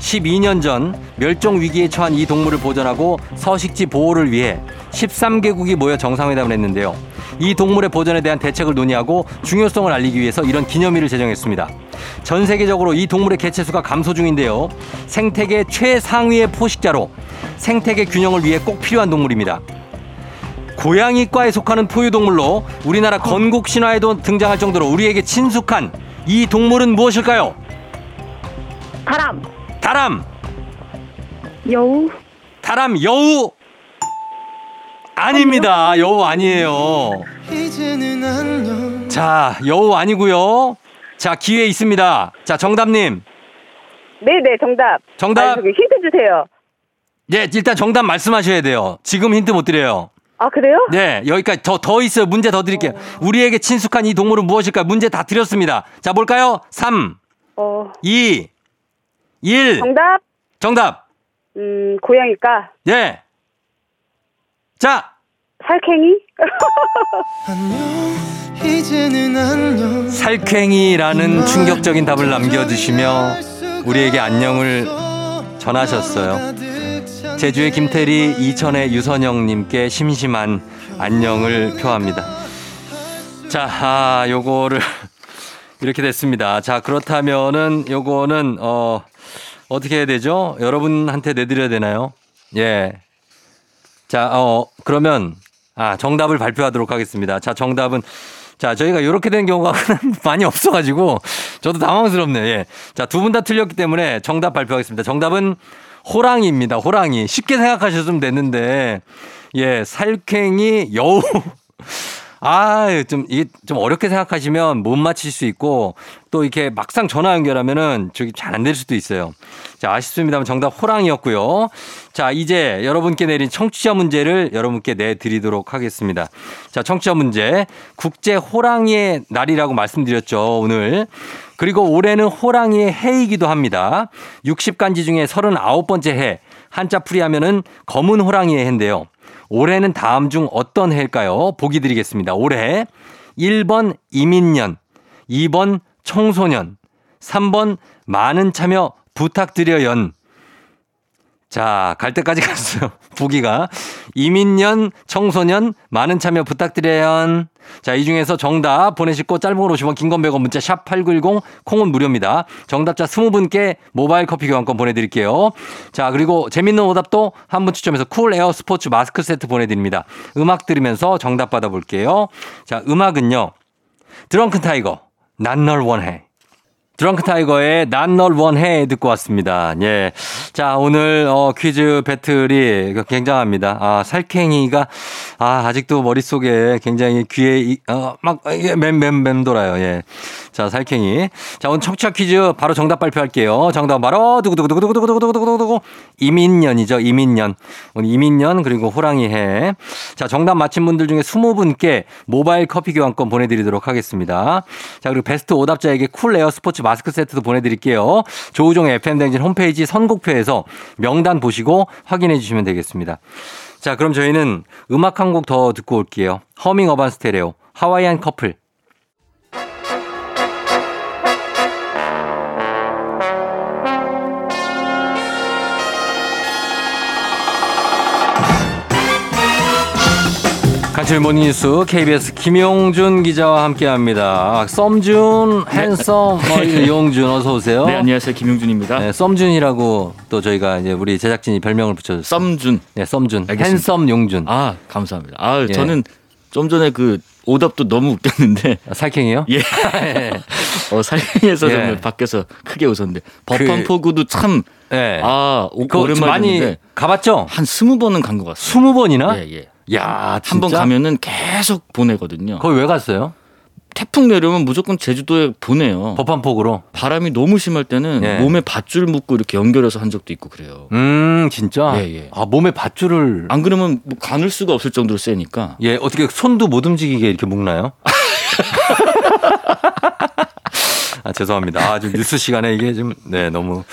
12년 전 멸종 위기에 처한 이 동물을 보존하고 서식지 보호를 위해 13개국이 모여 정상회담을 했는데요. 이 동물의 보존에 대한 대책을 논의하고 중요성을 알리기 위해서 이런 기념일을 제정했습니다. 전 세계적으로 이 동물의 개체수가 감소 중인데요. 생태계 최상위의 포식자로 생태계 균형을 위해 꼭 필요한 동물입니다. 고양이과에 속하는 포유동물로 우리나라 건국 신화에도 등장할 정도로 우리에게 친숙한 이 동물은 무엇일까요? 다람, 다람, 여우, 다람 여우 아닙니다. 여우 아니에요. 자, 여우 아니고요. 자, 기회 있습니다. 자, 정답님. 네네 정답. 정답. 아니, 힌트 주세요. 예, 일단 정답 말씀하셔야 돼요. 지금 힌트 못 드려요. 아 그래요? 네, 여기까지 더, 더 있어요. 문제 더 드릴게요. 우리에게 친숙한 이 동물은 무엇일까요? 문제 다 드렸습니다. 자, 뭘까요? 3, 어 2, 1. 정답. 정답. 음 고양이과 예. 자, 살쾡이. 살쾡이라는 충격적인 답을 남겨주시며 우리에게 안녕을 전하셨어요. 제주의 김태리, 이천의 유선영님께 심심한 안녕을 표합니다. 자, 아, 요거를 이렇게 됐습니다. 자, 그렇다면은 요거는 어 어떻게 해야 되죠? 여러분한테 내드려야 되나요? 예. 자, 어 그러면 아 정답을 발표하도록 하겠습니다. 자, 정답은 자, 저희가 이렇게 된 경우가 많이 없어가지고 저도 당황스럽네요. 예. 자, 두 분 다 틀렸기 때문에 정답 발표하겠습니다. 정답은 호랑이입니다. 호랑이. 쉽게 생각하셨으면 됐는데, 예, 살쾡이 여우. 아, 좀, 이게 좀 어렵게 생각하시면 못 맞힐 수 있고 또 이렇게 막상 전화 연결하면은 저기 잘 안 될 수도 있어요. 자, 아쉽습니다만 정답 호랑이였고요. 자, 이제 여러분께 내린 청취자 문제를 여러분께 내드리도록 하겠습니다. 자, 청취자 문제. 국제 호랑이의 날이라고 말씀드렸죠, 오늘. 그리고 올해는 호랑이의 해이기도 합니다. 60간지 중에 39번째 해. 한자 풀이하면은 검은 호랑이의 해인데요. 올해는 다음 중 어떤 해일까요? 보기 드리겠습니다. 올해 1번 이민년, 2번 청소년, 3번 많은 참여 부탁드려연. 자, 갈 데까지 갔어요. 보기가. 임인년, 청소년, 많은 참여 부탁드려연. 자, 이 중에서 정답 보내실 거 짧은 걸 50원, 긴건 100원, 문자 샵 8910, 콩은 무료입니다. 정답자 20분께 모바일 커피 교환권 보내드릴게요. 자, 그리고 재밌는 오답도 한 분 추첨해서 쿨 에어 스포츠 마스크 세트 보내드립니다. 음악 들으면서 정답 받아볼게요. 자, 음악은요. 드렁큰 타이거, 난 널 원해. 드렁크 타이거의 난 널 원해 듣고 왔습니다. 예. 자, 오늘 어 퀴즈 배틀이 굉장합니다. 아, 살쾡이가 아, 아직도 머릿속에 굉장히 귀에 이- 어, 막 맴맴 맴 돌아요. 예. 자, 살쾡이. 자, 오늘 청취자 퀴즈 바로 정답 발표할게요. 정답 바로 두구두구두구두구두구두구두구두구. 임인년이죠. 임인년. 오늘 임인년 그리고 호랑이 해. 자, 정답 맞힌 분들 중에 20분께 모바일 커피 교환권 보내 드리도록 하겠습니다. 자, 그리고 베스트 오답자에게 쿨 에어 스포츠 마스크 세트도 보내 드릴게요. 조우종 FM 대행진 홈페이지 선곡표에서 명단 보시고 확인해 주시면 되겠습니다. 자, 그럼 저희는 음악 한 곡 더 듣고 올게요. 허밍 어반 스테레오 하와이안 커플 간추리 모닝뉴스 KBS 김용준 기자와 함께합니다. 썸준, 핸섬, 뭐 용준 어서 오세요. 네, 안녕하세요. 김용준입니다. 네, 썸준이라고 또 저희가 이제 우리 제작진이 별명을 붙여줬어요. 썸준. 네, 썸준. 알겠습니다. 핸섬 용준. 아, 감사합니다. 아, 예. 저는 좀 전에 그 오답도 너무 웃겼는데 아, 살쾡이요? 예. 어, 살림에서 예. 정말 밖에서 크게 웃었는데 그- 법한포구도 참 네. 아, 오- 그거 많이 가봤죠? 한 스무 번은 간 것 같습니다. 스무 번이나? 예, 예. 야, 한 번? 가면은 계속 보내거든요. 거기 왜 갔어요? 태풍 내려오면 무조건 제주도에 보내요. 법한폭으로. 바람이 너무 심할 때는 예. 몸에 밧줄 묶고 이렇게 연결해서 한 적도 있고 그래요. 음, 진짜? 예, 예. 아, 몸에 밧줄을. 안 그러면 뭐 가눌 수가 없을 정도로 세니까. 예, 어떻게 손도 못 움직이게 이렇게 묶나요? 아, 죄송합니다. 아, 좀 뉴스 시간에 이게 좀, 네, 너무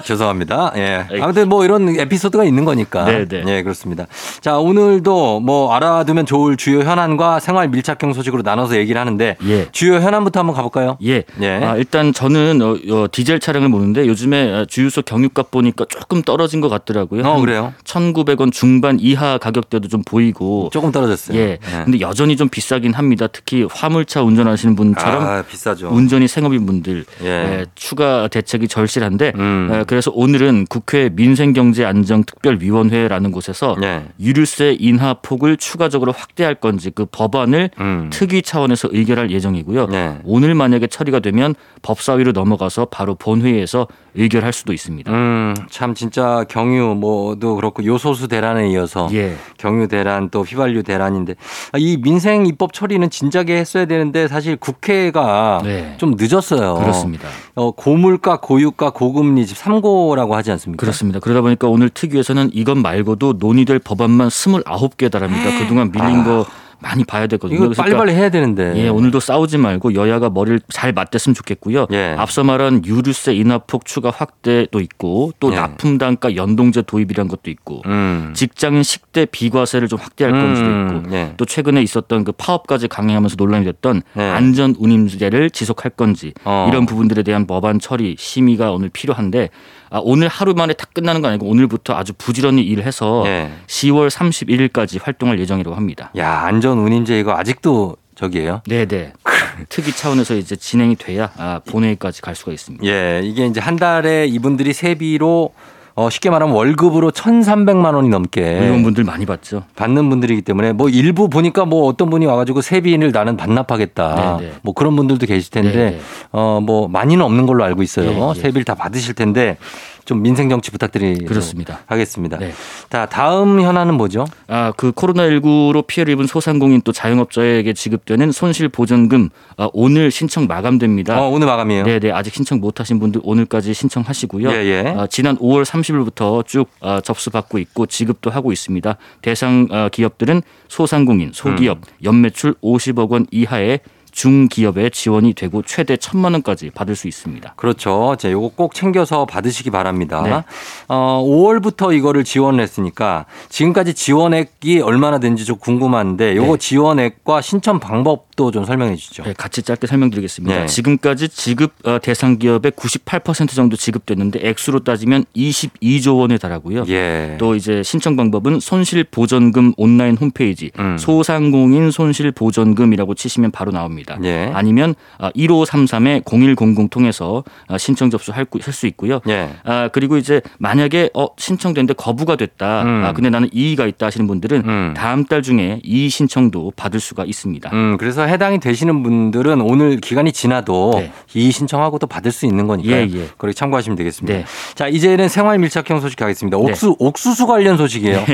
죄송합니다. 예. 아무튼 뭐 이런 에피소드가 있는 거니까. 네, 네. 예, 그렇습니다. 자, 오늘도 뭐 알아두면 좋을 주요 현안과 생활 밀착형 소식으로 나눠서 얘기를 하는데 예. 주요 현안부터 한번 가볼까요? 예. 예. 아, 일단 저는 어, 어, 디젤 차량을 모는데 요즘에 아, 주유소 경유값 보니까 조금 떨어진 것 같더라고요. 어, 한 그래요? 1,900원 중반 이하 가격대도 좀 보이고. 조금 떨어졌어요. 예. 예. 근데 여전히 좀 비싸긴 합니다. 특히 화물차 운전하시는 분처럼 아, 비싸죠. 운전이 생업인 분들 예. 예, 추가 대책이 절실한데 음. 예, 그래서 오늘은 국회 민생경제안정특별위원회라는 곳에서 예. 유류세 인하 폭을 추가적으로 확대할 건지 그 법안을 음. 특위 차원에서 의결할 예정이고요. 예. 오늘 만약에 처리가 되면 법사위로 넘어가서 바로 본회의에서 의결할 수도 있습니다. 음, 참 진짜 경유 뭐도 그렇고 요소수 대란에 이어서 예. 경유 대란 또 휘발유 대란인데 아, 이 민생 입법 처리는 진작에 했어야 되는데 사실 국회가 네. 좀 늦었어요. 그렇습니다. 어, 고물가, 고유가, 고금리 집 3고라고 하지 않습니까? 그렇습니다. 그러다 보니까 오늘 특위에서는 이것 말고도 논의될 법안만 29개 달합니다. 그동안 밀린 거 많이 봐야 되거든요. 아. 이거 빨리빨리 해야 되는데. 예, 오늘도 싸우지 말고 여야가 머리를 잘 맞댔으면 좋겠고요. 예. 앞서 말한 유류세 인하폭 추가 확대도 있고 또 예. 납품 단가 연동제 도입이란 것도 있고 음. 직장인 식대 비과세를 좀 확대할 건지도 음, 있고 예. 또 최근에 있었던 그 파업까지 강행하면서 논란이 됐던 네. 안전 운임제를 지속할 건지 어. 이런 부분들에 대한 법안 처리 심의가 오늘 필요한데 아, 오늘 하루 만에 다 끝나는 거 아니고 오늘부터 아주 부지런히 일해서 예. 10월 31일까지 활동할 예정이라고 합니다. 야, 안전 운임제 이거 아직도 저기예요? 네네. 특위 차원에서 이제 진행이 돼야 아, 본회의까지 갈 수가 있습니다. 예, 이게 이제 한 달에 이분들이 세비로 어, 쉽게 말하면 월급으로 1,300만 원이 넘게 의원분들 많이 봤죠. 받는 분들이기 때문에 뭐 일부 보니까 뭐 어떤 분이 와가지고 세비를 나는 반납하겠다. 네, 네. 뭐 그런 분들도 계실 텐데 네, 네. 어뭐 많이는 없는 걸로 알고 있어요. 예, 예. 세비를 다 받으실 텐데 좀 민생 정치 부탁드리도록 그렇습니다. 하겠습니다. 네. 자 다음 현안은 뭐죠? 아, 그 코로나19로 피해를 입은 소상공인 또 자영업자에게 지급되는 손실 보전금 아, 오늘 신청 마감됩니다. 어, 오늘 마감이에요. 네, 네. 아직 신청 못 하신 분들 오늘까지 신청하시고요. 예, 예. 아, 지난 5월 30일부터 쭉 아, 접수받고 있고 지급도 하고 있습니다. 대상 아, 기업들은 소상공인, 소기업, 음. 연매출 50억 원 이하의 중기업에 지원이 되고 최대 1천만 원까지 받을 수 있습니다. 그렇죠. 자, 요거 꼭 챙겨서 받으시기 바랍니다. 네. 어, 5월부터 이거를 지원을 했으니까 지금까지 지원액이 얼마나 된지 좀 궁금한데 요거 네. 지원액과 신청 방법 도 좀 설명해 주시죠. 네, 같이 짧게 설명드리겠습니다. 네. 지금까지 지급 어, 대상 기업의 98% 정도 지급됐는데 액수로 따지면 22조 원에 달하고요. 예. 또 이제 신청 방법은 손실 보전금 온라인 홈페이지 음. 소상공인 손실 보전금이라고 치시면 바로 나옵니다. 예. 아니면 1533에 0100 통해서 아, 신청 접수할 수 있고요. 예. 아 그리고 이제 만약에 어 신청됐는데 거부가 됐다. 음. 아 근데 나는 이의가 있다 하시는 분들은 음. 다음 달 중에 이의 신청도 받을 수가 있습니다. 음, 그래서 해당이 되시는 분들은 오늘 기간이 지나도 네. 이 신청하고 또 받을 수 있는 거니까요. 예, 예. 그렇게 참고하시면 되겠습니다. 네. 자, 이제는 생활 밀착형 소식 가겠습니다. 옥수, 옥수수 관련 소식이에요.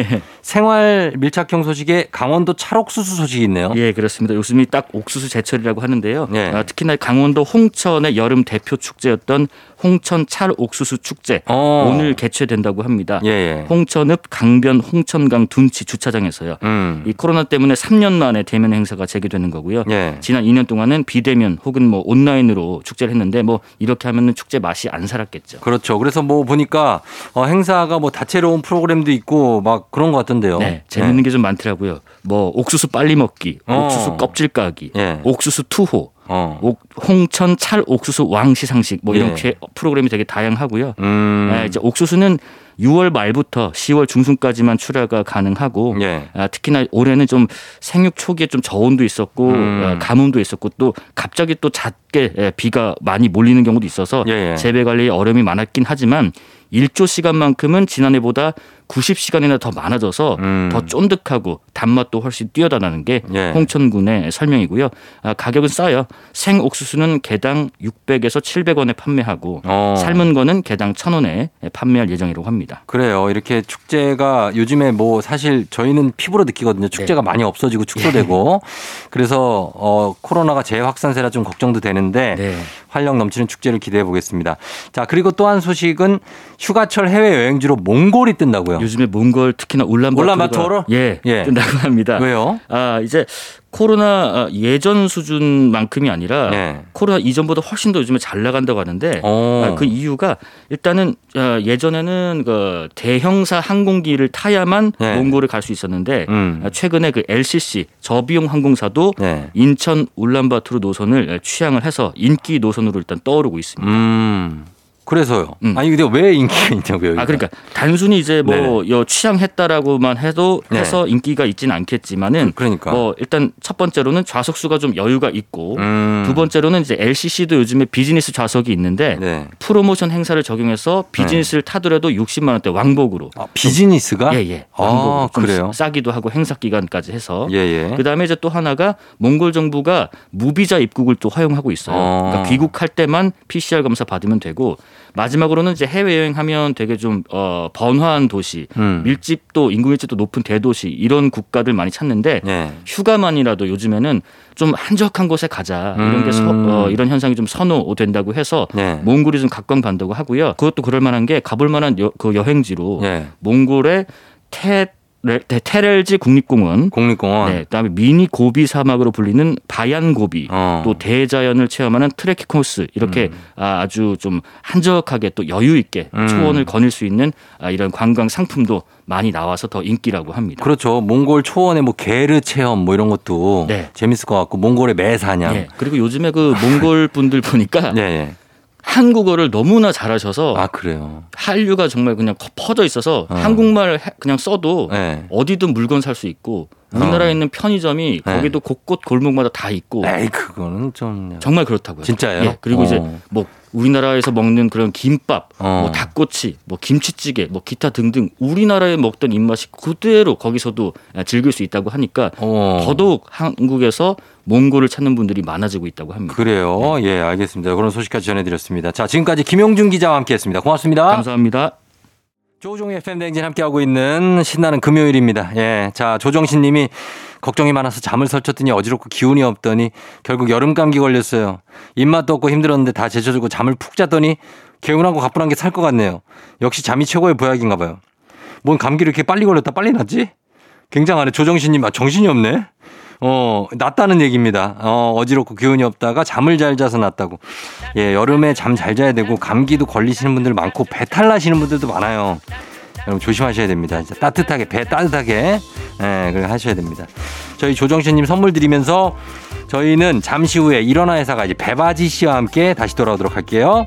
생활 밀착형 소식에 강원도 찰옥수수 소식이 있네요. 예, 그렇습니다. 요즘이 딱 옥수수 제철이라고 하는데요. 예. 아, 특히나 강원도 홍천의 여름 대표 축제였던 홍천 찰 옥수수 축제 어. 오늘 개최된다고 합니다. 예, 예. 홍천읍 강변 홍천강 둔치 주차장에서요. 음. 이 코로나 때문에 3년 만에 대면 행사가 재개되는 거고요. 예. 지난 2년 동안은 비대면 혹은 뭐 온라인으로 축제를 했는데 뭐 이렇게 하면은 축제 맛이 안 살았겠죠. 그렇죠. 그래서 뭐 보니까 어, 행사가 뭐 다채로운 프로그램도 있고 막 그런 것 같던데요. 네, 재밌는 게 좀 많더라고요. 뭐 옥수수 빨리 먹기, 어. 옥수수 껍질 까기, 예. 옥수수 투호, 어. 옥- 홍천 찰 옥수수 왕 시 상식 뭐 예. 이렇게 프로그램이 되게 다양하고요. 음. 아, 이제 옥수수는 6월 말부터 10월 중순까지만 출하가 가능하고 예. 아, 특히나 올해는 좀 생육 초기에 좀 저온도 있었고 음. 아, 가뭄도 있었고 또 갑자기 또 잦게 예, 비가 많이 몰리는 경우도 있어서 예, 예. 재배 관리에 어려움이 많았긴 하지만 일조 시간만큼은 지난해보다 90시간이나 더 많아져서 음. 더 쫀득하고 단맛도 훨씬 뛰어다라는 게 예. 홍천군의 설명이고요. 아, 가격은 싸요. 생 옥수수는 개당 600에서 700원에 판매하고 어. 삶은 거는 개당 1,000원에 판매할 예정이라고 합니다. 그래요. 이렇게 축제가 요즘에 뭐 사실 저희는 피부로 느끼거든요. 축제가 네. 많이 없어지고 축소되고. 그래서 어 코로나가 재확산세라 좀 걱정도 되는데 네. 활력 넘치는 축제를 기대해 보겠습니다. 자, 그리고 또 한 소식은 휴가철 해외 여행지로 몽골이 뜬다고요. 요즘에 몽골 특히나 울란바토르? 예, 예. 뜬다고 합니다. 왜요? 아 이제 코로나 아, 예전 수준만큼이 아니라 네. 코로나 이전보다 훨씬 더 요즘에 잘 나간다고 하는데 어. 아, 그 이유가 일단은 아, 예전에는 그 대형사 항공기를 타야만 네. 몽골을 갈 수 있었는데 음. 아, 최근에 그 LCC 저비용 항공사도 네. 인천 울란바토르 노선을 취향을 해서 인기 노선으로 일단 떠오르고 있습니다. 음. 그래서요. 음. 아니 근데 왜 인기가 있냐고요? 아 그러니까 단순히 이제 뭐여 취향했다라고만 해도 네. 해서 인기가 있지는 않겠지만은 그러니까. 뭐 일단 첫 번째로는 좌석수가 좀 여유가 있고 음. 두 번째로는 이제 LCC도 요즘에 비즈니스 좌석이 있는데 네. 프로모션 행사를 적용해서 비즈니스를 타더라도 60만 원대 왕복으로 아, 비즈니스가? 예예 아, 왕복으로 좀 그래요? 싸기도 하고 행사 기간까지 해서 예, 예. 그다음에 이제 또 하나가 몽골 정부가 무비자 입국을 또 허용하고 있어요. 어. 그러니까 귀국할 때만 PCR 검사 받으면 되고 마지막으로는 이제 해외 여행 하면 되게 좀 어, 번화한 도시, 음. 밀집도 인구 밀집도 높은 대도시 이런 국가들 많이 찾는데 예. 휴가만이라도 요즘에는 좀 한적한 곳에 가자 이런 게 서, 음. 어, 이런 현상이 좀 선호된다고 해서 네. 몽골이 좀 각광받는다고 하고요. 그것도 그럴 만한 게 가볼 만한 여, 그 여행지로 예. 몽골의 테 레- 테- 테렐지 국립공원, 국립공원. 네, 그다음에 미니 고비 사막으로 불리는 바얀 고비, 어. 또 대자연을 체험하는 트레킹 코스 이렇게 아, 아주 좀 한적하게 또 여유 있게 음. 초원을 거닐 수 있는 아, 이런 관광 상품도 많이 나와서 더 인기라고 합니다. 그렇죠. 몽골 초원의 뭐 게르 체험 뭐 이런 것도 네. 재밌을 것 같고 몽골의 매사냥. 예. 그리고 요즘에 그 몽골 분들 보니까 예, 예. 한국어를 너무나 잘하셔서 아, 그래요. 한류가 정말 그냥 커- 퍼져 있어서 어. 한국말 해- 그냥 써도 예. 어디든 물건 살 수 있고 우리나라에 있는 편의점이 네. 거기도 곳곳 골목마다 다 있고 에이, 그거는 좀 정말 그렇다고요. 진짜예요? 예, 그리고 어. 이제 뭐 우리나라에서 먹는 그런 김밥, 어. 뭐 닭꼬치, 뭐 김치찌개, 뭐 기타 등등 우리나라에 먹던 입맛이 그대로 거기서도 즐길 수 있다고 하니까 어. 더더욱 한국에서 몽골을 찾는 분들이 많아지고 있다고 합니다. 그래요. 예, 알겠습니다. 그런 소식까지 전해드렸습니다. 자, 지금까지 김용준 기자와 함께했습니다. 고맙습니다. 감사합니다. 조종의 FM 댕진 함께하고 있는 신나는 금요일입니다. 예. 자, 조정신 님이 걱정이 많아서 잠을 설쳤더니 어지럽고 기운이 없더니 결국 여름 감기 걸렸어요. 입맛도 없고 힘들었는데 다 제쳐주고 잠을 푹 잤더니 개운하고 가뿐한 게 살 것 같네요. 역시 잠이 최고의 보약인가 봐요. 뭔 감기를 이렇게 빨리 걸렸다 빨리 났지? 굉장하네. 조정신 님, 아, 정신이 없네? 어, 낫다는 얘기입니다. 어, 어지럽고 기운이 없다가 잠을 잘 자서 낫다고. 예, 여름에 잠 잘 자야 되고 감기도 걸리시는 분들 많고 배탈 나시는 분들도 많아요. 여러분 조심하셔야 됩니다. 진짜 따뜻하게 배 따뜻하게 예, 그렇게 하셔야 됩니다. 저희 조정신님 선물 드리면서 저희는 잠시 후에 일어나 회사가 이제 배바지 씨와 함께 다시 돌아오도록 할게요.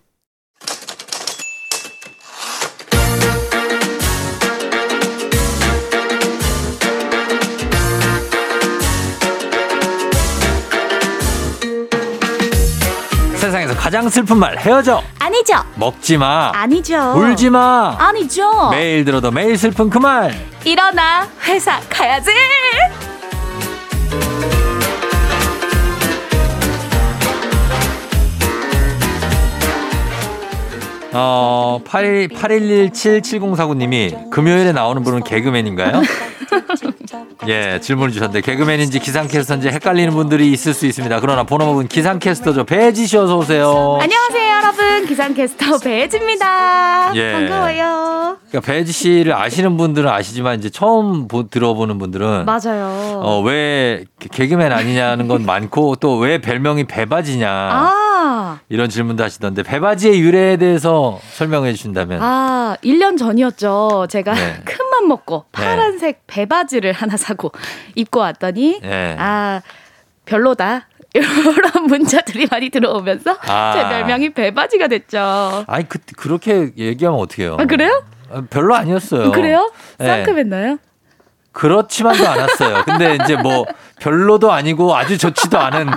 가장 슬픈 말 헤어져 아니죠. 먹지 마 아니죠. 울지 마 아니죠. 매일 들어도 매일 슬픈 그 말 일어나 회사 가야지. 어, 8 81177049님이 금요일에 나오는 분은 개그맨인가요? 예, 질문을 주셨는데 개그맨인지 기상캐스터인지 헷갈리는 분들이 있을 수 있습니다. 그러나 번호목은 기상캐스터죠. 배지 씨 어서 오세요. 안녕하세요, 여러분. 기상캐스터 배지입니다. 예. 반가워요. 그러니까 배지 씨를 아시는 분들은 아시지만 이제 처음 보- 들어보는 분들은 맞아요. 어, 왜 개그맨 아니냐는 건 많고 또 왜 별명이 배바지냐. 아. 아. 이런 질문도 하시던데 배바지의 유래에 대해서 설명해 주신다면 아, 1년 전이었죠. 제가 네. 큰맘 먹고 파란색 배바지를 하나 사고 입고 왔더니 네. 아, 별로다. 이런 문자들이 많이 들어오면서 아. 제 별명이 배바지가 됐죠. 아니 그 그렇게 얘기하면 어떡해요? 아, 그래요? 아, 별로 아니었어요. 그래요? 네. 쌍큼했나요? 그렇지만도 않았어요. 근데 이제 뭐 별로도 아니고 아주 좋지도 않은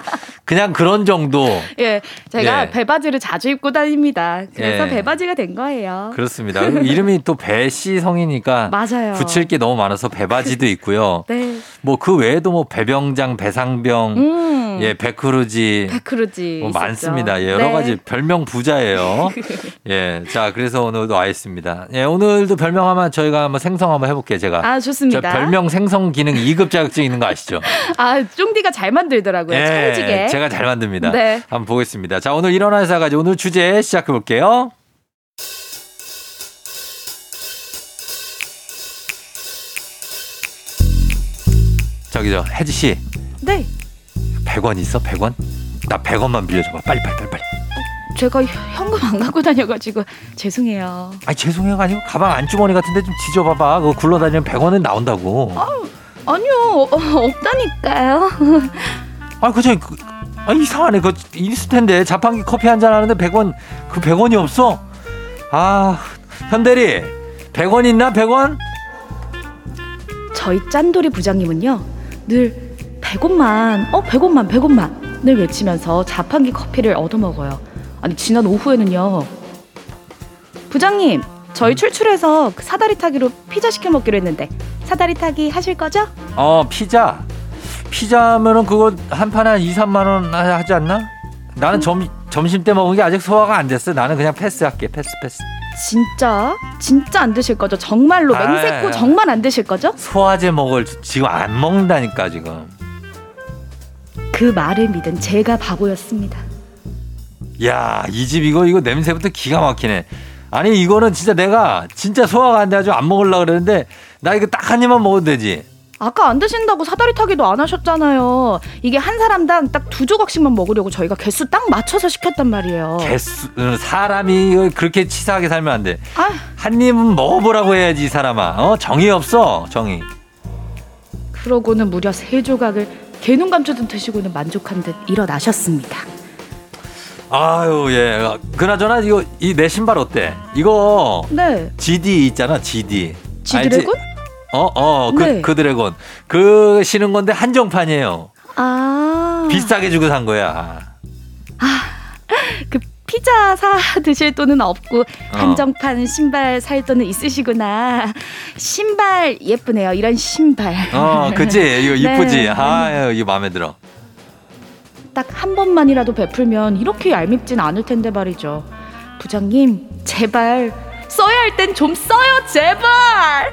그냥 그런 정도. 예, 제가 예. 배바지를 자주 입고 다닙니다. 그래서 예. 배바지가 된 거예요. 그렇습니다. 이름이 또 배씨 성이니까 맞아요. 붙일 게 너무 많아서 배바지도 있고요. 네. 뭐 그 외에도 뭐 배병장, 배상병, 음. 예, 백크루지 백크루지. 뭐. 많습니다. 예, 여러 네. 가지 별명 부자예요. 예, 자 그래서 오늘도 와 있습니다. 예, 오늘도 별명 하면 저희가 한번 생성 한번 해볼게요. 제가. 아, 좋습니다. 저 별명 생성 기능 2급 자격증 있는 거 아시죠? 아, 쫑디가 잘 만들더라고요. 찰지게. 예, 제가 잘 만듭니다. 네. 한번 보겠습니다. 자, 오늘 일어나서 가지고 오늘 주제 시작해 볼게요. 저기 저 혜지 씨, 네. 100원 있어? 100원? 나 100원만 빌려줘 봐. 빨리 빨리 빨리 빨리. 제가 현금 안 갖고 다녀가지고 죄송해요. 아니 죄송해요 아니고 가방 안주머니 같은데 좀 뒤져봐봐. 그거 굴러다니면 100원은 나온다고. 아니요, 어, 없다니까요. 아, 그저 그, 아, 이상하네. 그 텐데 자판기 커피 한 잔 하는데 100원 그 100원이 없어. 아, 현대리 100원 있나? 100원? 저희 짠돌이 부장님은요, 늘 100원만, 어, 100원만, 100원만 늘 외치면서 자판기 커피를 얻어먹어요. 아니, 지난 오후에는요, 부장님, 저희 출출해서 그 사다리 타기로 피자 시켜 먹기로 했는데, 사다리 타기 하실 거죠? 어, 피자. 피자면은 그거 한 판에 한 2, 3만 원 하지 않나? 나는 점, 점심 때 먹은 게 아직 소화가 안 됐어. 나는 그냥 패스할게. 패스, 패스. 진짜? 진짜 안 드실 거죠? 정말로 아, 맹세코 아. 정말 안 드실 거죠? 소화제 먹을 지금 안 먹는다니까 지금. 그 말을 믿은 제가 바보였습니다. 야, 이 집 이거 이거 냄새부터 기가 막히네. 아니 이거는 진짜 내가 진짜 소화가 안 돼가지고 안 먹으려 그랬는데 나 이거 딱 한 입만 먹어도 되지. 아까 안 드신다고 사다리 타기도 안 하셨잖아요. 이게 한 사람당 딱 두 조각씩만 먹으려고 저희가 개수 딱 맞춰서 시켰단 말이에요. 개수 어, 사람이 그렇게 치사하게 살면 안 돼. 아, 한 입은 먹어보라고 해야지 이 사람아. 어 정이 없어 정이. 그러고는 무려 세 조각을 개눈 감추듯 드시고는 만족한 듯 일어나셨습니다. 아유 예. 그나저나 이거 이 내 신발 어때? 이거 네. GD 있잖아 GD. 지드래곤? 어어그 네. 그 드래곤 그 신은 건데 한정판이에요. 아. 비싸게 주고 산 거야. 그 피자 사 드실 돈은 없고 어. 한정판 신발 살 돈은 있으시구나. 신발 예쁘네요. 이런 신발. 어 그치 이거 이쁘지. 네. 아유 이거 마음에 들어. 딱 한 번만이라도 베풀면 이렇게 얄밉진 않을 텐데 말이죠. 부장님, 제발 써야 할 땐 좀 써요, 제발.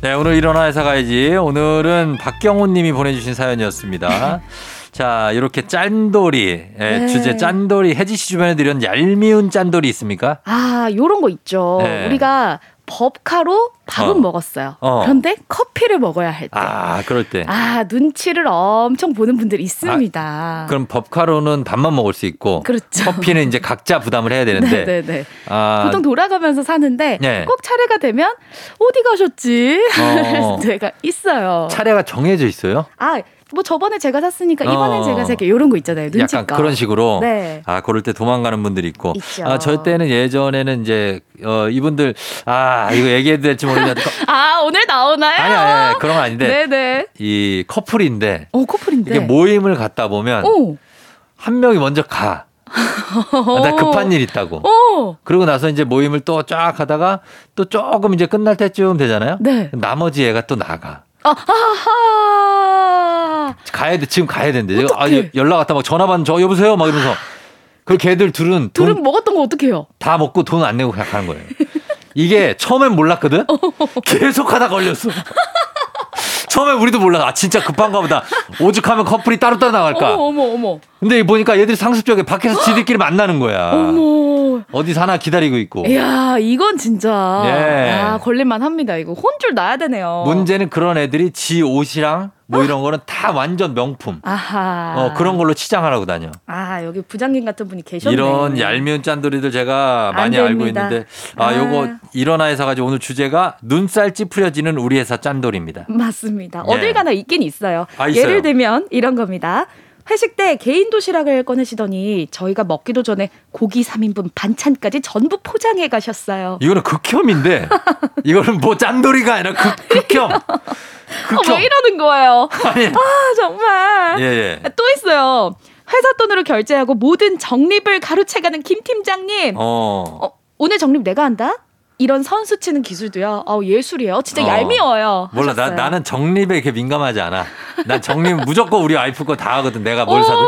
네, 오늘 일어나 회사 가야지. 오늘은 박경호 님이 보내주신 사연이었습니다. 자, 이렇게 짠돌이, 예, 네. 주제 짠돌이, 혜지 씨 주변에도 이런 얄미운 짠돌이 있습니까? 아, 요런 거 있죠. 네. 우리가 법카로 밥은 어. 먹었어요. 어. 그런데 커피를 먹어야 할 때. 아, 그럴 때. 아, 눈치를 엄청 보는 분들이 있습니다. 그럼 법카로는 밥만 먹을 수 있고, 그렇죠. 커피는 이제 각자 부담을 해야 되는데, 네, 네, 네. 아, 보통 돌아가면서 사는데 네. 꼭 차례가 되면 어디 가셨지? 어. 제가 있어요. 차례가 정해져 있어요? 아, 뭐 저번에 제가 샀으니까 이번엔 어. 제가 살게 이런 거 있잖아요. 눈치껏. 약간 그런 식으로. 네. 아, 그럴 때 도망가는 분들이 있고. 있죠. 아, 저 때는 예전에는 이제, 어, 이분들, 아, 이거 얘기해도 될지 모르겠는데, 아, 오늘 나오나요? 아니, 아니, 아니, 그런 건 아닌데, 네네. 이 커플인데, 어, 커플인데. 이게 모임을 갔다 보면, 오. 한 명이 먼저 가. 아, 나 급한 일 있다고. 오. 그러고 나서 이제 모임을 또 쫙 하다가 또 조금 이제 끝날 때쯤 되잖아요. 네. 나머지 애가 또 나가. 아, 아하. 가야 돼. 지금 가야 된대. 아, 어떡해. 연락 왔다 막 전화 받는 저 여보세요 막 이러면서 그 걔들 둘은 돈 둘은 먹었던 거 어떡해요? 다 먹고 돈 안 내고 그냥 가는 거예요. 이게 처음엔 몰랐거든. 계속 하다 걸렸어. 처음에 우리도 몰라. 아 진짜 급한가 보다. 오죽하면 커플이 따로따로 나갈까. 어머, 어머, 어머. 근데 보니까 얘들이 상습적에 밖에서 지들끼리 만나는 거야. 어머. 어디 사나 기다리고 있고. 이야, 이건 진짜. 예. 아, 걸릴만 합니다. 이거 혼줄 나야 되네요. 문제는 그런 애들이 지 옷이랑 뭐 이런 거는 다 완전 명품. 아하. 어, 그런 걸로 치장하라고 다녀. 아, 여기 부장님 같은 분이 계셨네. 이런 얄미운 짠돌이들 제가 안 많이 알고. 있는데 아, 아. 요거 일어나 해서 가지고 오늘 주제가 눈살 찌푸려지는 우리 회사 짠돌입니다. 맞습니다. 예. 어딜 가나 있긴 있어요. 아, 있어요. 예를 들면 이런 겁니다. 회식 때 개인 도시락을 꺼내시더니 저희가 먹기도 전에 고기 3인분 반찬까지 전부 포장해 가셨어요. 이거는 극혐인데 이거는 뭐 짠돌이가 아니라 극, 극혐. 어, 극혐. 왜 이러는 거예요? 아니, 아, 정말. 예, 예. 또 있어요. 회사 돈으로 결제하고 모든 적립을 가로채가는 김 팀장님. 어. 어, 오늘 적립 내가 한다? 이런 선수 치는 기술도요. 어, 예술이에요. 진짜 어. 얄미워요. 몰라 나, 하셨어요. 나는 정립에 이렇게 민감하지 않아. 난 정립 무조건 우리 와이프 거 다 하거든. 내가 뭘 오! 사든.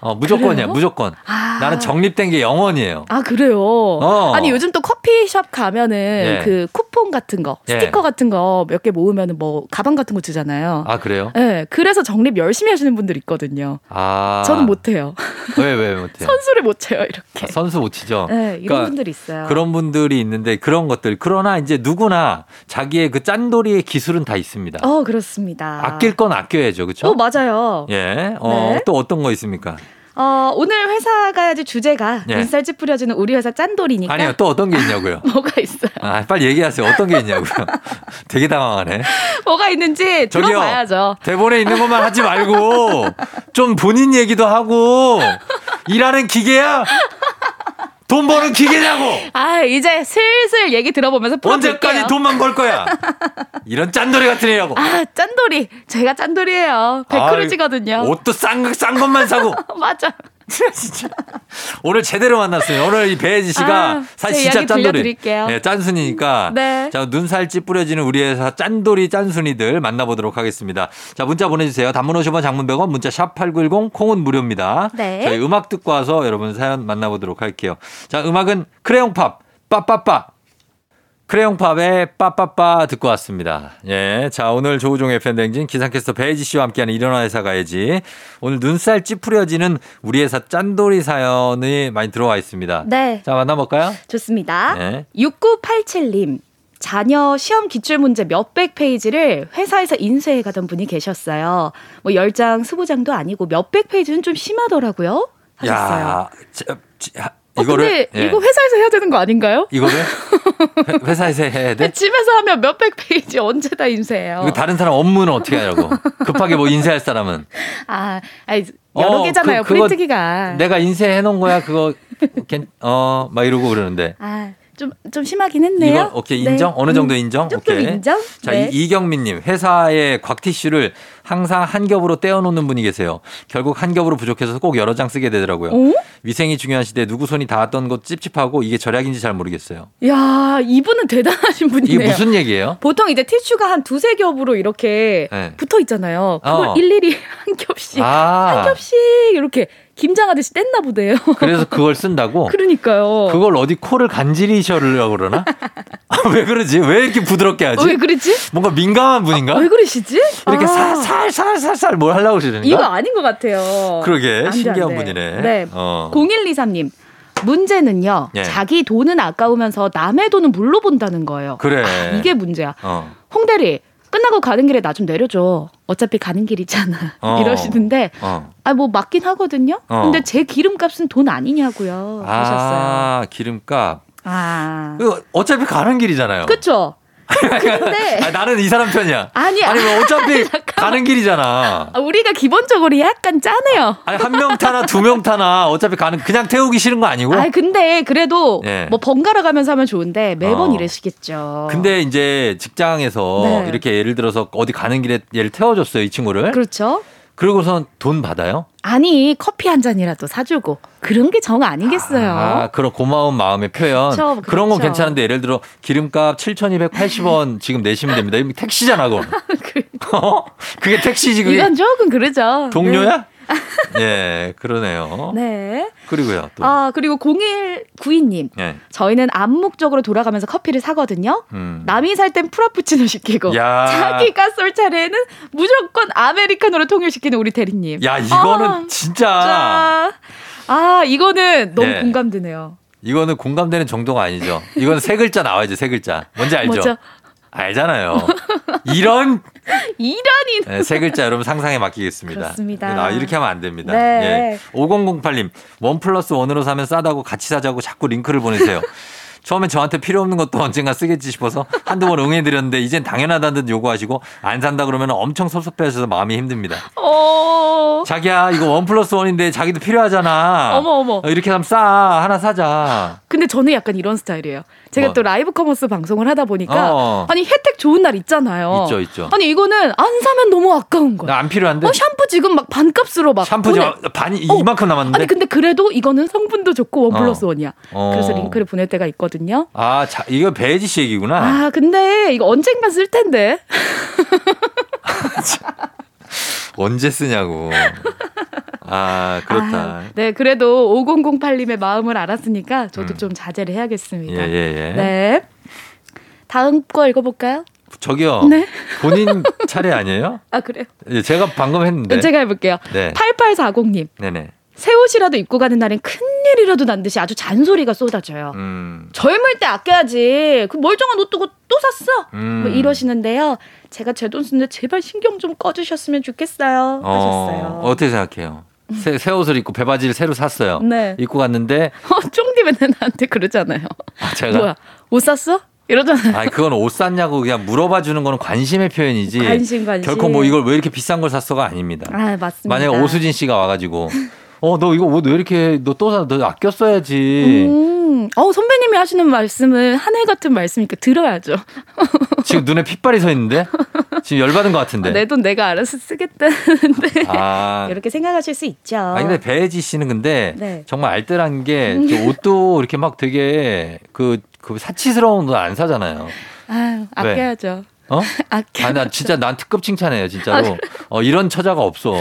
어, 무조건이야, 그래요? 무조건. 아. 나는 정립된 게 영원이에요. 아 그래요. 어. 아니 요즘 또 커피숍 가면은 예. 그 쿠폰 같은 거, 예. 스티커 같은 거 몇 개 모으면은 뭐 가방 같은 거 주잖아요. 아, 그래요? 네, 그래서 적립 열심히 하시는 분들 있거든요. 아. 저는 못해요. 왜, 왜 못해? 선수를 못 쳐요 이렇게. 아, 선수 못 치죠? 네, 이런 그러니까 분들이 있어요. 그런 분들이 있는데 그런 것들. 그러나 이제 누구나 자기의 그 짠돌이의 기술은 다 있습니다. 어 그렇습니다. 아낄 건 아껴야죠. 그렇죠? 어 맞아요. 예. 어, 네. 또 어떤 거 있습니까? 어 오늘 회사 가야지 주제가 예. 눈살 찌푸려지는 우리 회사 짠돌이니까. 아니요. 또 어떤 게 있냐고요? 뭐가 있어요? 아, 빨리 얘기하세요. 어떤 게 있냐고요? 되게 당황하네. 뭐가 있는지 저기요. 들어봐야죠. 대본에 있는 것만 하지 말고 좀 본인 얘기도 하고 일하는 기계야? 돈 버는 기계냐고? 아 이제 슬슬 얘기 들어보면서 풀어볼게요. 언제까지 돈만 벌 거야? 이런 짠돌이 같은 애라고. 아 짠돌이 제가 짠돌이에요. 백크루지거든요. 옷도 싼, 싼 것만 사고. 맞아. 진짜. 오늘 제대로 만났어요. 오늘 이 배혜지 씨가 아, 사실 제 진짜 짠돌이. 네, 짠순이니까. 네. 자, 눈살찌 뿌려지는 우리 회사 짠돌이 짠순이들 만나보도록 하겠습니다. 자, 문자 보내주세요. 단문 50원 장문 100원 문자 샵8910 콩은 무료입니다. 네. 저희 음악 듣고 와서 여러분 사연 만나보도록 할게요. 자, 음악은 크레용팝 빠빠빠. 크레용팝의 빠빠빠 듣고 왔습니다. 예. 자, 오늘 조우종의 팬댕진 기상캐스터 배혜지 씨와 함께하는 일어나 회사 가야지. 오늘 눈살 찌푸려지는 우리 회사 짠돌이 사연이 많이 들어와 있습니다. 네. 자, 만나볼까요? 좋습니다. 네. 6987님. 자녀 시험 기출 문제 몇백 페이지를 회사에서 인쇄해 가던 분이 계셨어요. 뭐 10장, 20장도 아니고 몇백 페이지는 좀 심하더라고요. 하셨어요. 야, 자, 자, 어, 이거를 근데 예. 이거 회사에서 해야 되는 거 아닌가요? 이거를 회- 회사에서 해야 돼? 집에서 하면 몇백 페이지 언제 다 인쇄해요? 이거 다른 사람 업무는 어떻게 하냐고. 급하게 뭐 인쇄할 사람은 아, 아니, 여러 어, 개잖아요. 그- 프린트기가. 내가 인쇄해 놓은 거야. 그거 어 막 이러고 그러는데. 아, 좀, 좀 심하긴 했네요. 이건 오케이 인정? 네. 어느 정도 음, 인정? 조금 오케이. 인정? 자, 네. 이, 이경민님 회사에 곽티슈를 항상 한 겹으로 떼어놓는 분이 계세요. 결국 한 겹으로 부족해서 꼭 여러 장 쓰게 되더라고요. 오? 위생이 중요한 시대에 누구 손이 닿았던 것 찝찝하고 이게 절약인지 잘 모르겠어요. 야, 이분은 대단하신 분이네요. 이게 무슨 얘기예요? 보통 이제 티슈가 한 두세 겹으로 이렇게 네. 붙어 있잖아요. 그걸 어. 일일이 한 겹씩, 아. 한 겹씩 이렇게 김장하듯이 뗐나 보대요. 그래서 그걸 쓴다고? 그러니까요. 그걸 어디 코를 간지리셔려고 그러나? 아, 왜 그러지? 왜 이렇게 부드럽게 하지? 어, 왜 그러지? 뭔가 민감한 분인가? 왜 그러시지? 이렇게 아, 살살살살살 뭘 하려고 그러는가? 이거 아닌 것 같아요. 그러게 안 신기한 안. 분이네. 네. 어. 0123님. 문제는요. 예. 자기 돈은 아까우면서 남의 돈은 물로 본다는 거예요. 그래. 아, 이게 문제야. 어. 홍대리 끝나고 가는 길에 나 좀 내려줘. 어차피 가는 길이잖아. 어. 이러시는데 어. 아뭐 맞긴 하거든요. 어. 근데 제 기름값은 돈 아니냐고요. 하셨어요. 아 기름값. 아. 어차피 가는 길이잖아요. 그쵸? 근데 아, 나는 이 사람 편이야. 아니, 아니 뭐 어차피. 가는 길이잖아. 아, 우리가 기본적으로 약간 짜네요. 아니 한 명 타나 두 명 타나 어차피 가는 그냥 태우기 싫은 거 아니고. 아 근데 그래도 예. 뭐 번갈아 가면서 하면 좋은데 매번 어. 이러시겠죠. 근데 이제 직장에서 네. 이렇게 예를 들어서 어디 가는 길에 얘를 태워줬어요 이 친구를. 그렇죠. 그러고선 돈 받아요? 아니 커피 한 잔이라도 사주고 그런 게 정 아니겠어요. 아, 그런 고마운 마음의 표현. 그렇죠, 그런 건 그렇죠. 괜찮은데 예를 들어 기름값 7,280원 지금 내시면 됩니다. 택시잖아, 그거. 어? 그게 택시지 그게. 이건 조금 그러죠. 동료야? 네. 예, 그러네요. 네. 그리고요, 또. 아, 그리고 0192님. 예. 저희는 암묵적으로 돌아가면서 커피를 사거든요. 음. 남이 살 땐 프라푸치노 시키고 야. 자기가 쏠 차례에는 무조건 아메리카노로 통일시키는 우리 대리님. 야, 이거는 아, 진짜. 자, 아 이거는 너무 네. 공감되네요. 이거는 공감되는 정도가 아니죠. 이거는 세 글자 나와야죠, 세 글자. 뭔지 알죠? 알잖아요. 이런 이란이 네, 세 글자 여러분 상상에 맡기겠습니다. 그렇습니다. 아, 이렇게 하면 안 됩니다. 네. 예. 5008님, 원 플러스 원으로 사면 싸다고 같이 사자고 자꾸 링크를 보내세요. 처음엔 저한테 필요 없는 것도 언젠가 쓰겠지 싶어서 한두 번 응해드렸는데 이젠 당연하다는 듯 요구하시고 안 산다 그러면 엄청 섭섭해하셔서 마음이 힘듭니다. 어. 자기야 이거 원 플러스 원인데 자기도 필요하잖아. 어머, 어머. 이렇게 하면 싸 하나 사자. 근데 저는 약간 이런 스타일이에요. 제가 뭐? 또 라이브 커머스 방송을 하다 보니까 어. 아니 혜택 좋은 날 있잖아요. 있죠, 있죠. 아니 이거는 안 사면 너무 아까운 거야. 나안 필요한데 어 샴푸 지금 막 반값으로 막 샴푸 보내- 반이 어. 이만큼 남았는데. 아니 근데 그래도 이거는 성분도 좋고 원 어. 플러스 원이야. 어. 그래서 링크를 보낼 때가 있거든요. 아, 자, 이거 배지 씨 얘기구나. 아 근데 이거 언젠간 쓸 텐데. 언제 쓰냐고. 아, 그렇다. 아, 네 그래도 5008님의 마음을 알았으니까 저도 음. 좀 자제를 예, 해야겠습니다. 예, 예. 네. 다음 거 읽어볼까요? 저기요. 네. 본인 차례 아니에요? 아 그래요? 예, 제가 방금 했는데. 제가 해볼게요. 네. 8840님. 네네. 새 옷이라도 입고 가는 날엔 큰일이라도 난 듯이 아주 잔소리가 쏟아져요. 음. 젊을 때 아껴야지. 그 멀쩡한 옷 두고 또 샀어. 음. 뭐 이러시는데요. 제가 제 돈 쓰는데 제발 신경 좀 꺼주셨으면 좋겠어요. 하셨어요. 어, 어떻게 생각해요? 새, 새 옷을 입고 배바지를 새로 샀어요. 네. 입고 갔는데 어, 쫑디 맨날 나한테 그러잖아요. 아, 제가 뭐야, 옷 샀어? 이러잖아요. 아니 그건 옷 샀냐고 그냥 물어봐 주는 거는 관심의 표현이지. 관심, 관심. 결코 뭐 이걸 왜 이렇게 비싼 걸 샀어가 아닙니다. 아, 맞습니다. 만약에 오수진 씨가 와가지고 어 너 이거 옷 왜 이렇게 너 또 사? 너 아껴 써야지. 음, 어 선배님이 하시는 말씀은 하늘 같은 말씀이니까 들어야죠. 지금 눈에 핏발이 서 있는데 지금 열받은 것 같은데. 내돈 내가 알아서 쓰겠다는데 아. 이렇게 생각하실 수 있죠. 아니 근데 배혜지 씨는 근데 네. 정말 알뜰한 게저 옷도 이렇게 막 되게 그, 그 사치스러운 옷 안 사잖아요. 아유, 왜? 아껴야죠. 어? 아껴. 아니 나 진짜 난 특급 칭찬해요 아, 진짜로. 어 이런 처자가 없어.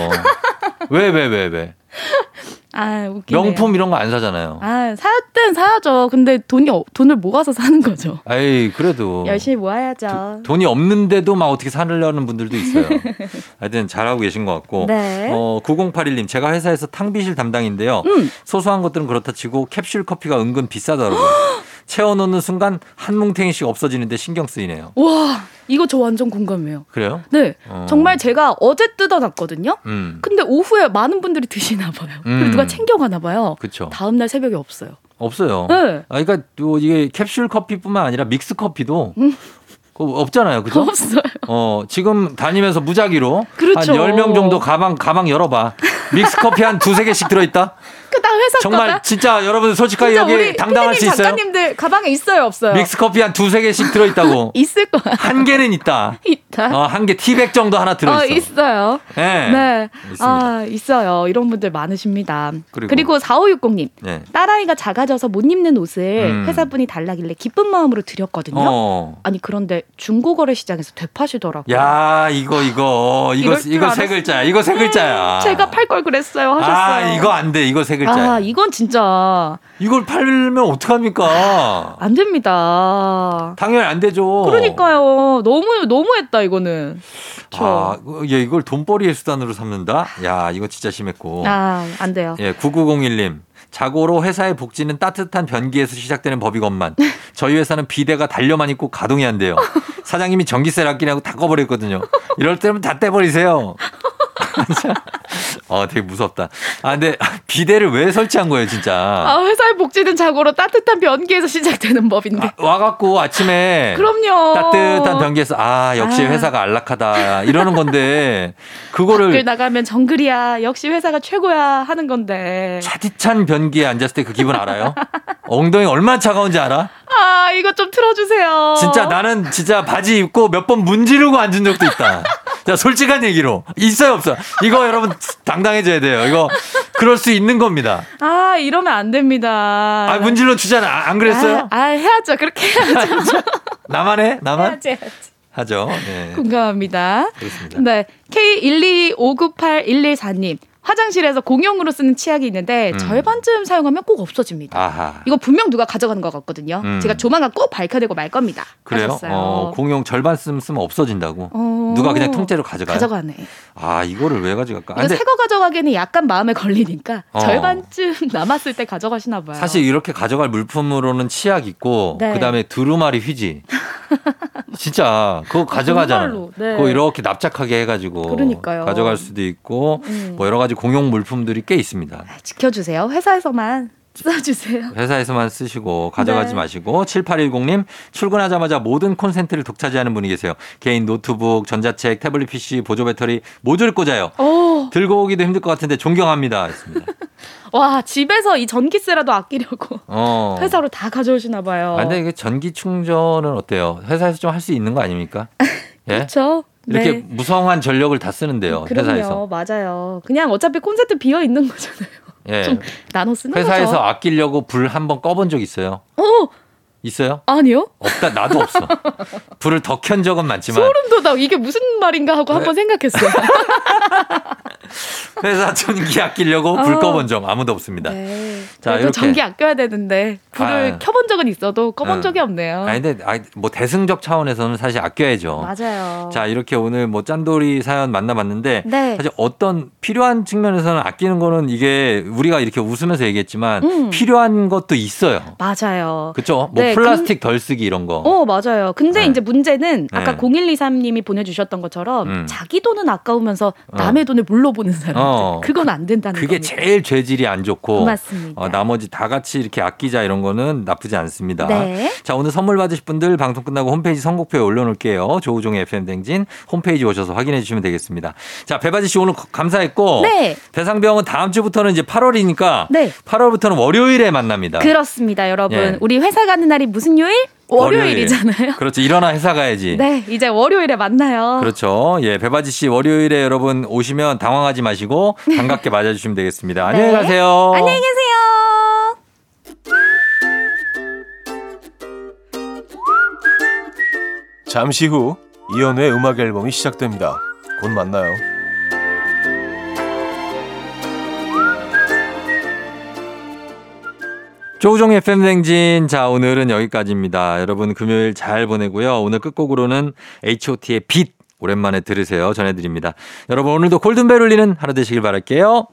왜 왜 왜 왜? 아, 웃기네요. 명품 이런 거 안 사잖아요. 아, 살땐 사야죠. 근데 돈이 없- 돈을 모아서 사는 거죠. 에이 그래도 열심히 모아야죠. 돈이 없는데도 막 어떻게 사려는 분들도 있어요. 하여튼 잘하고 계신 것 같고. 네. 어, 9081님, 제가 회사에서 탕비실 담당인데요. 음. 소소한 것들은 그렇다 치고 캡슐 커피가 은근 비싸더라고요. 채워놓는 순간 한 뭉탱이씩 없어지는데 신경 쓰이네요. 와, 이거 저 완전 공감해요. 그래요? 네. 어. 정말 제가 어제 뜯어놨거든요. 음, 근데 오후에 많은 분들이 드시나 봐요. 음. 그리고 누가 챙겨가나 봐요. 그쵸. 다음 날 새벽에 없어요. 없어요. 네. 아, 그러니까 또 이게 캡슐 커피뿐만 아니라 믹스 커피도 음. 그거 없잖아요. 그죠? 없어요. 어, 지금 다니면서 무작위로 그렇죠. 한 10명 정도 가방 가방 열어 봐. 믹스 커피 한 두세 개씩 들어 있다. 그다음 회사 정말 거다. 진짜 여러분 솔직하게 진짜 여기 당당할 수 있어요? 작가님들 가방에 있어요, 없어요? 믹스 커피 한 두세 개씩 들어 있다고. 있을 거야. 한 개는 있다. 있다. 어, 한개 티백 정도 하나 들어 어, 있어. 있어요. 네. 네. 있습니다. 아, 있어요. 이런 분들 많으십니다. 그리고- 그리고, 4560님. 네. 딸아이가 작아져서 못 입는 옷을 음. 회사분이 달라길래 기쁜 마음으로 드렸거든요. 어. 아니, 그런데 중고거래 시장에서 되파시더라고요. 야, 이거 이거 이거 이거 세. 글자야. 이거 세 글자야. 제가 팔 걸 그랬어요. 하셨어요. 아, 이거 안 돼. 이거 세 글자 야. 아, 이건 진짜 이걸 팔면 어떡합니까? 안 됩니다. 당연히 안 되죠. 그러니까요. 너무 너무했다 이거는. 저. 아, 예, 이걸 돈벌이의 수단으로 삼는다? 야, 이거 진짜 심했고. 아, 안 돼요. 예, 9901님. 자고로 회사의 복지는 따뜻한 변기에서 시작되는 법이건만 저희 회사는 비대가 달려만 있고 가동이 안 돼요. 사장님이 전기세를 아끼냐고 다 꺼버렸거든요. 이럴 때면 다 떼버리세요. 어, 되게 무섭다. 아, 근데 비대를 왜 설치한 거예요, 진짜? 아, 회사의 복지는 자고로 따뜻한 변기에서 시작되는 법인데. 아, 와갖고 아침에 그럼요. 따뜻한 변기에서 아 역시 아. 회사가 안락하다 이러는 건데 밖을 그거를 나가면 정글이야. 역시 회사가 최고야 하는 건데. 차디찬 변기에 앉았을 때 그 기분 알아요? 엉덩이 얼마나 차가운지 알아? 아, 이거 좀 틀어주세요. 진짜 나는 진짜 바지 입고 몇 번 문지르고 앉은 적도 있다. 자 솔직한 얘기로 있어요 없어? 이거 여러분 당당해져야 돼요. 이거 그럴 수 있는 겁니다. 아, 이러면 안 됩니다. 아 문질러 주잖아. 아, 안 그랬어요? 아, 아, 해야죠. 그렇게 해야죠. 나만 해? 나만 해야지, 해야지. 하죠. 네. 공감합니다. 그렇습니다. 네. K125981114님. 화장실에서 공용으로 쓰는 치약이 있는데 음. 절반쯤 사용하면 꼭 없어집니다. 아하. 이거 분명 누가 가져가는 것 같거든요. 음. 제가 조만간 꼭 밝혀내고 말 겁니다. 그래요? 어, 공용 절반 쓰면 쓰면 없어진다고. 어. 누가 그냥 통째로 가져가요? 가져가네. 아, 이거를 왜 가져갈까? 아, 이거 근데 새거 가져가기에는 약간 마음에 걸리니까 어. 절반쯤 남았을 때 가져가시나 봐요. 사실 이렇게 가져갈 물품으로는 치약 있고 네. 그다음에 두루마리 휴지. 진짜 그거 가져가잖아. 네. 그거 이렇게 납작하게 해가지고 그러니까요. 가져갈 수도 있고 음. 뭐 여러 가지 공용 물품들이 꽤 있습니다. 지켜주세요. 회사에서만 써주세요. 회사에서만 쓰시고 가져가지 네. 마시고 7810님 출근하자마자 모든 콘센트를 독차지하는 분이 계세요. 개인 노트북, 전자책, 태블릿 PC, 보조 배터리 모두를 꽂아요. 오, 들고 오기도 힘들 것 같은데 존경합니다. 했습니다. 와 집에서 이 전기세라도 아끼려고 어. 회사로 다 가져오시나 봐요. 아, 근데 이게 전기 충전은 어때요? 회사에서 좀 할 수 있는 거 아닙니까? 예? 그렇죠. 이렇게 네. 무성한 전력을 다 쓰는데요. 그럼요, 회사에서. 맞아요. 그냥 어차피 콘센트 비어 있는 거잖아요. 예. 좀 나눠 쓰는 회사에서 거죠. 아끼려고 불 한번 꺼본 적 있어요? 어, 있어요? 아니요. 없다. 나도 없어. 불을 더 켠 적은 많지만 소름 돋아. 이게 무슨 말인가 하고 한번 생각했어요. 회사 전기 아끼려고 불 어. 꺼본 적 아무도 없습니다. 네. 자, 이렇게. 전기 아껴야 되는데 불을 아. 켜본 적은 있어도 꺼본 어. 적이 없네요. 아니 근데 아이, 뭐 대승적 차원에서는 사실 아껴야죠. 맞아요. 자, 이렇게 오늘 뭐 짠돌이 사연 만나봤는데 네. 사실 어떤 필요한 측면에서는 아끼는 거는 이게 우리가 이렇게 웃으면서 얘기했지만 음. 필요한 것도 있어요. 맞아요. 그렇죠? 뭐 네, 플라스틱 덜 쓰기 이런 거. 어, 맞아요. 근데 네. 이제 문제는 아까 네. 0123님이 보내 주셨던 것처럼 음. 자기 돈은 아까우면서 어. 남의 돈을 물 러보는 사람들. 어. 그건 안 된다는 그게 겁니다. 제일 죄질이 안 좋고 맞습니다. 어, 나머지 다 같이 이렇게 아끼자 이런 거는 나쁘지 않습니다. 네. 자, 오늘 선물 받으실 분들 방송 끝나고 홈페이지 선곡표에 올려놓을게요. 조우종의 FM 댕진 홈페이지 오셔서 확인해 주시면 되겠습니다. 자, 배바지 씨 오늘 감사했고 네. 대상병은 다음 주부터는 이제 8월이니까 네. 8월부터는 월요일에 만납니다. 그렇습니다, 여러분. 예. 우리 회사 가는 날이 무슨 요일? 월요일이잖아요. 그렇죠. 일어나 회사 가야지. 네, 이제 월요일에 만나요. 그렇죠. 예, 배바지 씨 월요일에 여러분 오시면 당황하지 마시고 반갑게 맞아주시면 되겠습니다. 네. 안녕히 가세요. 안녕히 계세요. 잠시 후 이연우의 음악 앨범이 시작됩니다. 곧 만나요. 조우종의 FM 댕진. 자, 오늘은 여기까지입니다. 여러분 금요일 잘 보내고요. 오늘 끝곡으로는 H.O.T의 빛 오랜만에 들으세요. 전해드립니다. 여러분 오늘도 골든벨 울리는 하루 되시길 바랄게요.